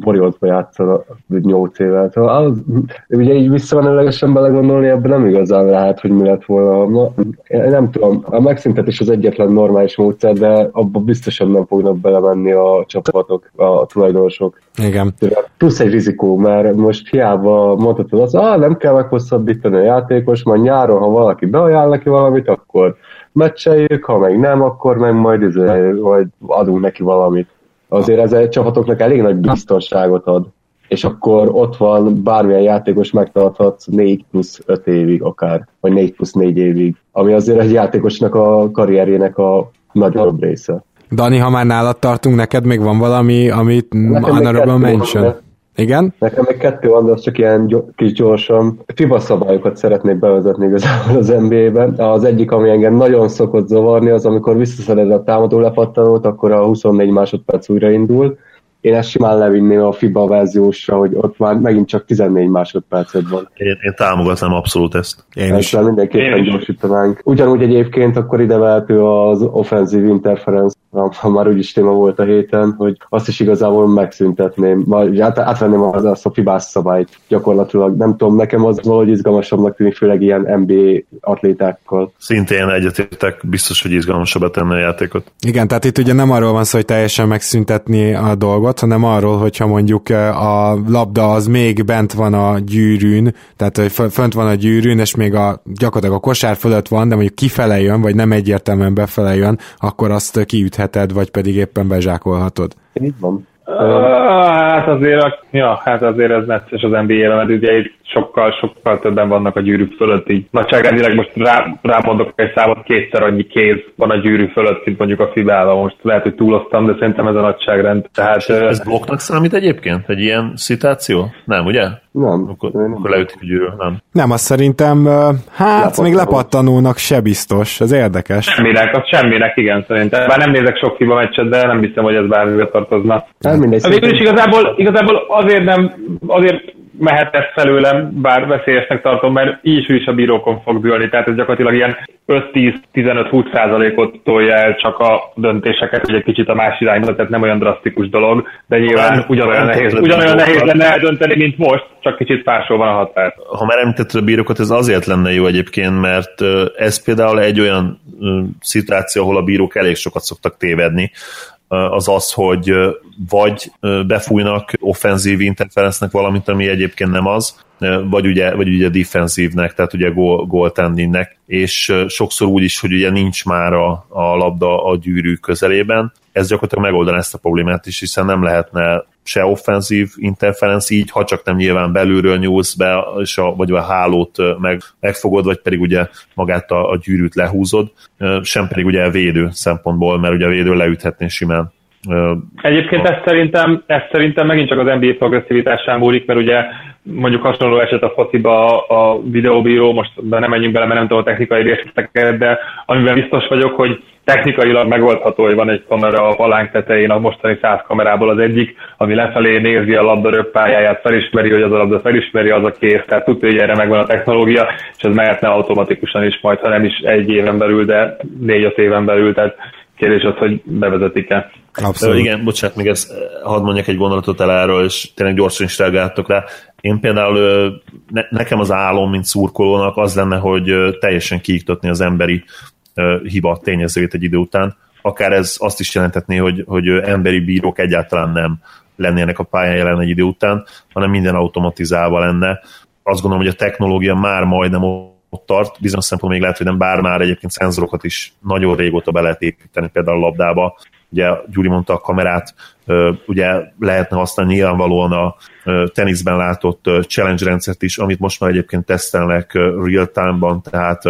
Warriors-ba játszol 8 évet. Szóval az, ugye így visszamenőlegesen belegondolni, ebben nem igazán lehet, hogy mi lett volna. Na, nem tudom, a megszüntetés az egyetlen normális módszer, de abban biztosan nem fognak belemenni a csapatok, a tulajdonosok. Igen. Plusz egy rizikó, mert most hiába mondhatod azt, ah, nem kell meghosszabbítani a játékos, majd nyáron, ha valaki beajánl neki valamit, akkor meccseljük, ha meg nem, akkor meg majd, izé, majd adunk neki valamit. azért ez egy csapatoknak elég nagy biztonságot ad és akkor ott van bármilyen játékos megtarthat 4 plusz 5 évig akár, vagy 4 plusz 4 évig, ami azért egy játékosnak a karrierjének a nagyobb része. Dani, ha már nálad tartunk, neked még van valami, amit honorable mention? Van, igen? Nekem még kettő van, de az csak ilyen gy- kis gyorsan. FIBA szabályokat szeretnék bevezetni igazából az NBA-ben. Az egyik, ami engem nagyon szokott zavarni, az amikor visszaszeded a támadó lepattanót, akkor a 24 másodperc újraindul, én ezt simán levinném a FIBA verziósra, hogy ott már megint csak 14 másodpercet van. Én, én támogatnám abszolút ezt. Én is. Ezzel mindenképpen én gyorsítanánk. Ugyanúgy egyébként akkor ide vehető az offenzív interference, ha már úgyis téma volt a héten, hogy azt is igazából megszüntetném, vagy át, átvenném az, a fibás szabályt gyakorlatilag. Nem tudom, nekem az valahogy izgalmasabbnak tűnik, főleg ilyen NBA atlétákkal. Szintén egyetértek, biztos, hogy izgalmasabb tenni a játékot. Igen, tehát itt ugye nem arról van szó, hogy teljesen megszüntetni a dolgot, hanem arról, hogyha mondjuk eh, a labda az még bent van a gyűrűn, tehát hogy fönt van a gyűrűn, és még a, gyakorlatilag a kosár fölött van, de mondjuk kifele jön, vagy nem egyértelműen befele jön, akkor azt kiütheted, vagy pedig éppen bezsákolhatod. Így van. Hát azért, ja, hát azért ez necces az NBA-re, mert ugye itt sokkal, sokkal többen vannak a gyűrű fölött, így nagyságrendileg most rá, rámondok egy számot, kétszer annyi kéz van a gyűrű fölött, mint mondjuk a fibába. Most lehet, hogy túloztam, de szerintem ez a nagyságrend. Tehát, ez blokknak számít egyébként? Egy ilyen szituáció? Nem, ugye? Nem. Akkor, nem. akkor leütik a gyűrű, nem. Nem, azt szerintem, hát Lepattanó. még lepattanónak se biztos, ez érdekes. Semminek, az semminek, igen, szerintem. Bár nem nézek sok fiba meccset, de nem hiszem, hogy ez bármibe tartozna. Nem mindegy. Végül is igazából, igazából azért nem, azért mehet ez felőlem, bár veszélyesnek tartom, mert így is a bírókon fog dőlni, tehát ez gyakorlatilag ilyen 5-10-15-20 százalékot tolja el csak a döntéseket, hogy egy kicsit a más irányba, tehát nem olyan drasztikus dolog, de nyilván ugyanolyan nehéz, ugyanolyan nehéz lenne eldönteni, mint most, csak kicsit fásol van a határ. Ha már említetted a bírókat, ez azért lenne jó egyébként, mert ez például egy olyan szituáció, ahol a bírók elég sokat szoktak tévedni, az az, hogy vagy befújnak offenzív interferencnek valamit, ami egyébként nem az, vagy ugye, vagy ugye defensívnek, tehát ugye goal, goaltendingnek, és sokszor úgy is, hogy ugye nincs már a, a labda a gyűrű közelében. Ez gyakorlatilag megoldaná ezt a problémát is, hiszen nem lehetne se offenzív interferenc, így ha csak nem nyilván belülről nyúlsz be, és a, vagy a hálót meg, megfogod, vagy pedig ugye magát a, a gyűrűt lehúzod, sem pedig ugye a védő szempontból, mert ugye a védő leüthetné simán Egyébként ezt szerintem, ezt szerintem megint csak az NBA progresszivitásán múlik, mert ugye mondjuk hasonló eset a fociba a videóbíró, most nem menjünk bele, mert nem tudom a technikai részleteket, de amiben biztos vagyok, hogy technikailag megoldható, hogy van egy kamera a palánk tetején, a mostani száz kamerából az egyik, ami lefelé nézi a labda röppályáját, felismeri, hogy az a labda felismeri, az a kész, tehát tudja, hogy erre megvan a technológia, és ez mehetne automatikusan is majd, ha nem is egy éven belül, de négy-öt éven belül, tehát kérdés az, hogy bevezetik-e. Abszolút. igen, bocsánat, még ezt hadd mondjak egy gondolatot el erről, és tényleg gyorsan is reagáltok rá. Én például ne, nekem az álom, mint szurkolónak az lenne, hogy teljesen kiiktatni az emberi hiba tényezőjét egy idő után. Akár ez azt is jelentetné, hogy, hogy emberi bírók egyáltalán nem lennének a pályán jelen egy idő után, hanem minden automatizálva lenne. Azt gondolom, hogy a technológia már majdnem ott tart, bizonyos szempontból még lehet, hogy nem bár már egyébként szenzorokat is nagyon régóta be lehet építeni például a labdába, ugye Gyuri mondta a kamerát, ugye lehetne használni nyilvánvalóan a teniszben látott challenge rendszert is, amit most már egyébként tesztelnek real time-ban, tehát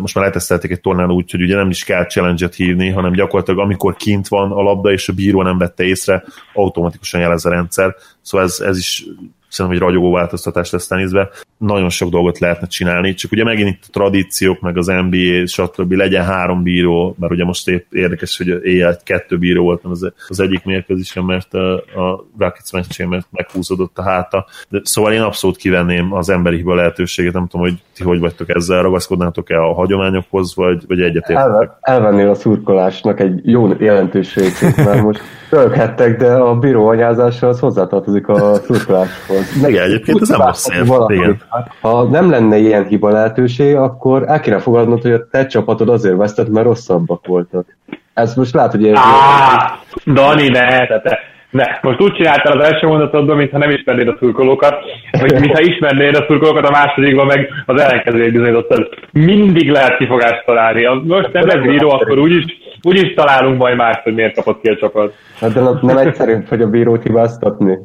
most már letesztelték egy tornán úgy, hogy ugye nem is kell challenge-et hívni, hanem gyakorlatilag amikor kint van a labda, és a bíró nem vette észre, automatikusan jelez a rendszer. Szóval ez, ez is szerintem egy ragyogó változtatás lesz teniszbe. Nagyon sok dolgot lehetne csinálni, csak ugye megint itt a tradíciók, meg az NBA, stb. legyen három bíró, mert ugye most épp érdekes, hogy éjjel kettő bíró volt az, az egyik mérkőzésen, mert a Rockets meccsén, mert meghúzódott a háta. De, szóval én abszolút kivenném az emberi hiba lehetőséget, nem tudom, hogy ti hogy vagytok ezzel, ragaszkodnátok-e a hagyományokhoz, vagy, vagy egyetértetek? elvennél a szurkolásnak egy jó jelentőségét, mert most Röghettek, de a bíró anyázása az hozzátartozik a szurkoláshoz. Igen, egyébként ez nem rossz igen. Ha nem lenne ilyen hiba lehetőség, akkor el kéne fogadnod, hogy a te csapatod azért vesztett, mert rosszabbak voltak. Ez most lehet, hogy érzi. Dani, ne, te, te. Ne, most úgy csináltál az első mondatodban, mintha nem ismernéd a szurkolókat, vagy mintha ismernéd a szurkolókat, a másodikban meg az ellenkezőjét bizonyítottad. Mindig lehet kifogást találni. Most nem lesz bíró, akkor úgyis úgyis találunk majd más, hogy miért kapott ki a csapat. Hát de nem egyszerű, hogy a bírót hibáztatni.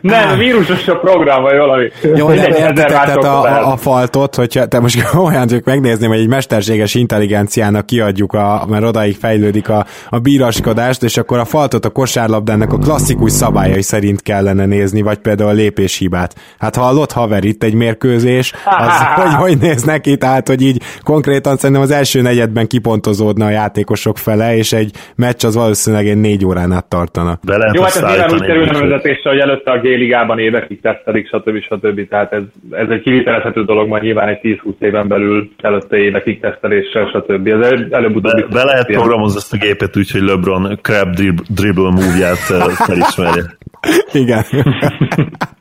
Nem, vírusos a program, vagy valami. Jó, de a, a, a faltot, hogyha te most olyan csak megnézném, hogy egy mesterséges intelligenciának kiadjuk, a, mert odáig fejlődik a, a bíraskodást, és akkor a faltot a kosárlabdának a klasszikus szabályai szerint kellene nézni, vagy például a lépéshibát. Hát hallott haver itt egy mérkőzés, az hogy, hogy néz neki, tehát hogy így konkrétan szerintem az első negyedben kipontozódna a játékosok fele, és egy meccs az valószínűleg egy négy órán át tartana. Jó, hát ez nyilván úgy kerülne vezetésre, hogy előtte a G-ligában évekig tesztelik, stb. stb. Tehát ez, ez egy kivitelezhető dolog, majd nyilván egy 10-20 éven belül előtte évekig teszteléssel, stb. Ez előbb-utóbb be, be lehet programozni ezt a gépet úgy, hogy LeBron crab dribble move-ját felismerje. Igen.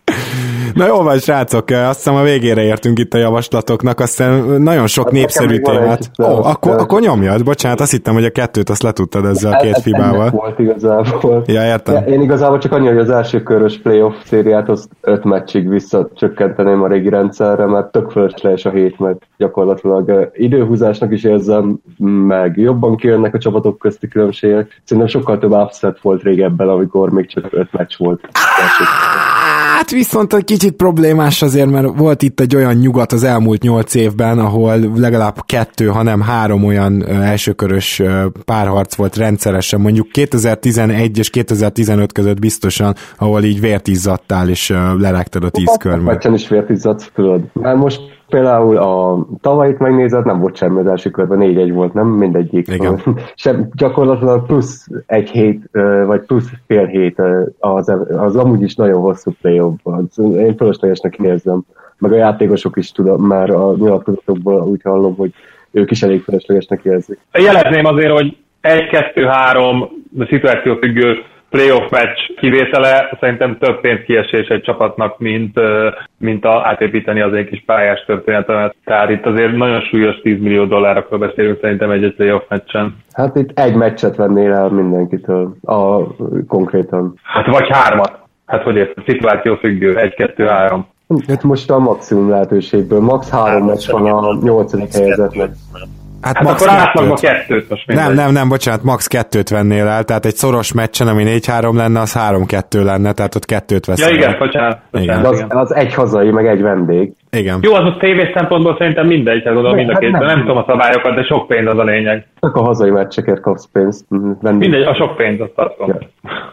Na jó van, srácok, azt hiszem a végére értünk itt a javaslatoknak, aztán nagyon sok hát népszerű témát. Ó, oh, akkor, akkor nyomjad, bocsánat, azt hittem, hogy a kettőt azt letudtad ezzel a két hát, fibával. volt igazából. Ja, értem. Ja, én igazából csak annyi, hogy az első körös playoff szériát azt öt meccsig visszacsökkenteném a régi rendszerre, mert tök fölösleges a hét, meg gyakorlatilag időhúzásnak is érzem, meg jobban kijönnek a csapatok közti különbségek. Szerintem sokkal több upset volt régebben, amikor még csak öt meccs volt. Hát viszont egy kicsit problémás azért, mert volt itt egy olyan nyugat az elmúlt nyolc évben, ahol legalább kettő, hanem három olyan elsőkörös párharc volt rendszeresen, mondjuk 2011 és 2015 között biztosan, ahol így vért izzadtál, és lerágtad a tíz körmet. Meccsen is vért tudod. Már most Például a tavalyit megnézed, nem volt semmi az első körben, 4-1 volt, nem mindegyik. Igen. Sem, gyakorlatilag plusz egy hét, vagy plusz fél hét az, az amúgy is nagyon hosszú play Én fölöslegesnek érzem. Meg a játékosok is tudom, már a nyilatkozatokból úgy hallom, hogy ők is elég fölöslegesnek érzik. Jelezném azért, hogy 1-2-3 szituáció függő playoff meccs kivétele szerintem több pénz kiesés egy csapatnak, mint, mint a, átépíteni az egy kis pályás történetemet. Tehát itt azért nagyon súlyos 10 millió dollárokról beszélünk szerintem egy, egy playoff meccsen. Hát itt egy meccset vennél el mindenkitől, a, konkrétan. Hát vagy hármat. Hát hogy érted, szituáció függő, egy, kettő, három. Itt most a maximum lehetőségből. Max három meccs van a nyolcadik helyezetnek. Hát, hát max akkor átlagban kettőt most mindegy. Nem, nem, nem, bocsánat, max kettőt vennél el, tehát egy szoros meccsen, ami 4-3 lenne, az 3-2 lenne, tehát ott kettőt veszel. Ja igen, bocsánat. bocsánat igen. Az, az, egy hazai, meg egy vendég. Igen. Jó, az a tévés szempontból szerintem mindegy, tehát gondolom mind a hát nem, nem, tudom a szabályokat, de sok pénz az a lényeg. Csak a hazai meccsekért kapsz pénzt. Vendég. Mindegy, a sok pénz, azt tartom. Ja.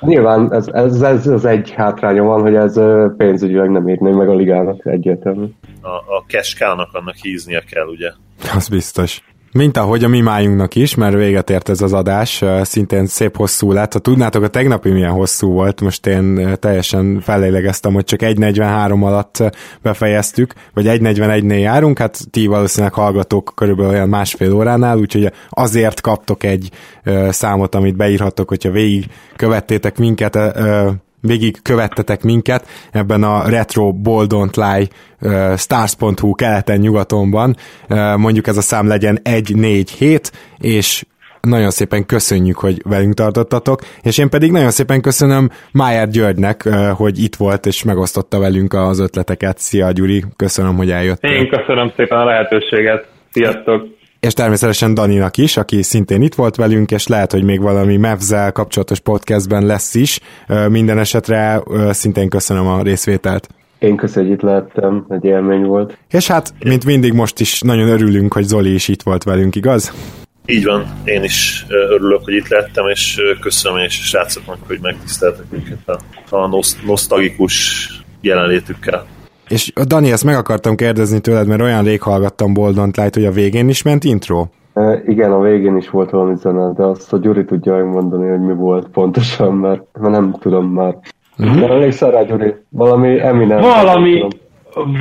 Nyilván ez, ez, ez, az egy hátránya van, hogy ez pénzügyileg nem írni meg a ligának egyértelmű. A, a keskának annak híznia kell, ugye? Az biztos. Mint ahogy a mi májunknak is, mert véget ért ez az adás, szintén szép hosszú lett. Ha tudnátok, a tegnapi milyen hosszú volt, most én teljesen fellélegeztem, hogy csak 1.43 alatt befejeztük, vagy 1.41-nél járunk, hát ti valószínűleg hallgatók körülbelül olyan másfél óránál, úgyhogy azért kaptok egy számot, amit beírhatok, hogyha végig követtétek minket végig követtetek minket ebben a Retro Bold Don't Lie stars.hu keleten-nyugatonban. Mondjuk ez a szám legyen 147, és nagyon szépen köszönjük, hogy velünk tartottatok, és én pedig nagyon szépen köszönöm Májár Györgynek, hogy itt volt és megosztotta velünk az ötleteket. Szia Gyuri, köszönöm, hogy eljöttél. Én köszönöm szépen a lehetőséget. Sziasztok! És természetesen Daninak is, aki szintén itt volt velünk, és lehet, hogy még valami Mavzel kapcsolatos podcastben lesz is. Minden esetre szintén köszönöm a részvételt. Én köszönöm, hogy itt lehettem, egy élmény volt. És hát, mint mindig most is nagyon örülünk, hogy Zoli is itt volt velünk, igaz? Így van, én is örülök, hogy itt lettem, és köszönöm és srácoknak, hogy megtiszteltek minket a, a nosztalgikus jelenlétükkel. És Dani, ezt meg akartam kérdezni tőled, mert olyan rég hallgattam Boldont Light, hogy a végén is ment intro? E, igen, a végén is volt valami zene, de azt a Gyuri tudja megmondani, hogy mi volt pontosan, mert, mert nem tudom már. Uh-huh. De elég rá, Gyuri. Valami Eminem. Valami,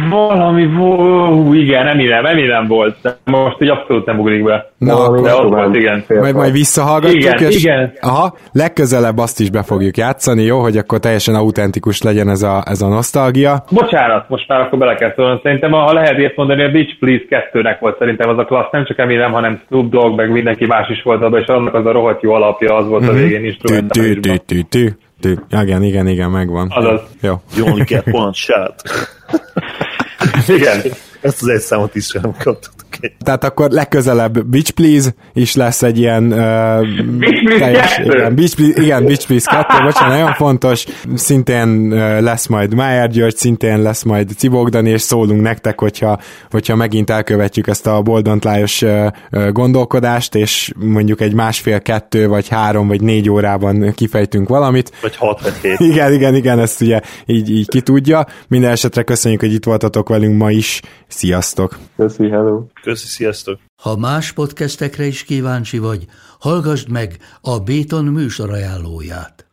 valami, ó, igen, Eminem, Eminem volt, most így abszolút nem ugrik be. Na, de ott volt, igen. Majd, majd visszahallgatjuk, igen, és igen. Aha, legközelebb azt is be fogjuk játszani, jó, hogy akkor teljesen autentikus legyen ez a, ez a nosztalgia. Bocsánat, most már akkor bele kell szólni. Szerintem, ha lehet ilyet mondani, a Beach Please 2-nek volt szerintem az a klassz, nem csak Eminem, hanem Snoop Dogg, meg mindenki más is volt abban, és annak az a rohadt jó alapja az volt a mhm. végén instrumentálisban. Igen, igen, igen, megvan. Azaz. Jó. You only get one shot. Igen. Ezt az egy számot is sem kaptuk. Tehát akkor legközelebb Beach Please is lesz egy ilyen uh, Beach Please teljes, 2. igen, Beach Please, igen, Beach Please 2, bocsánat, nagyon fontos, szintén uh, lesz majd Májer György, szintén lesz majd Cibogdani, és szólunk nektek, hogyha, hogyha megint elkövetjük ezt a boldantlájos uh, gondolkodást, és mondjuk egy másfél, kettő, vagy három, vagy négy órában kifejtünk valamit. Vagy hat, vagy hét. Igen, igen, igen, ezt ugye így, így ki tudja. Minden esetre köszönjük, hogy itt voltatok velünk ma is. Sziasztok! Köszi, hello! Köszi, sziasztok! Ha más podcastekre is kíváncsi vagy, hallgassd meg a Béton műsor ajánlóját.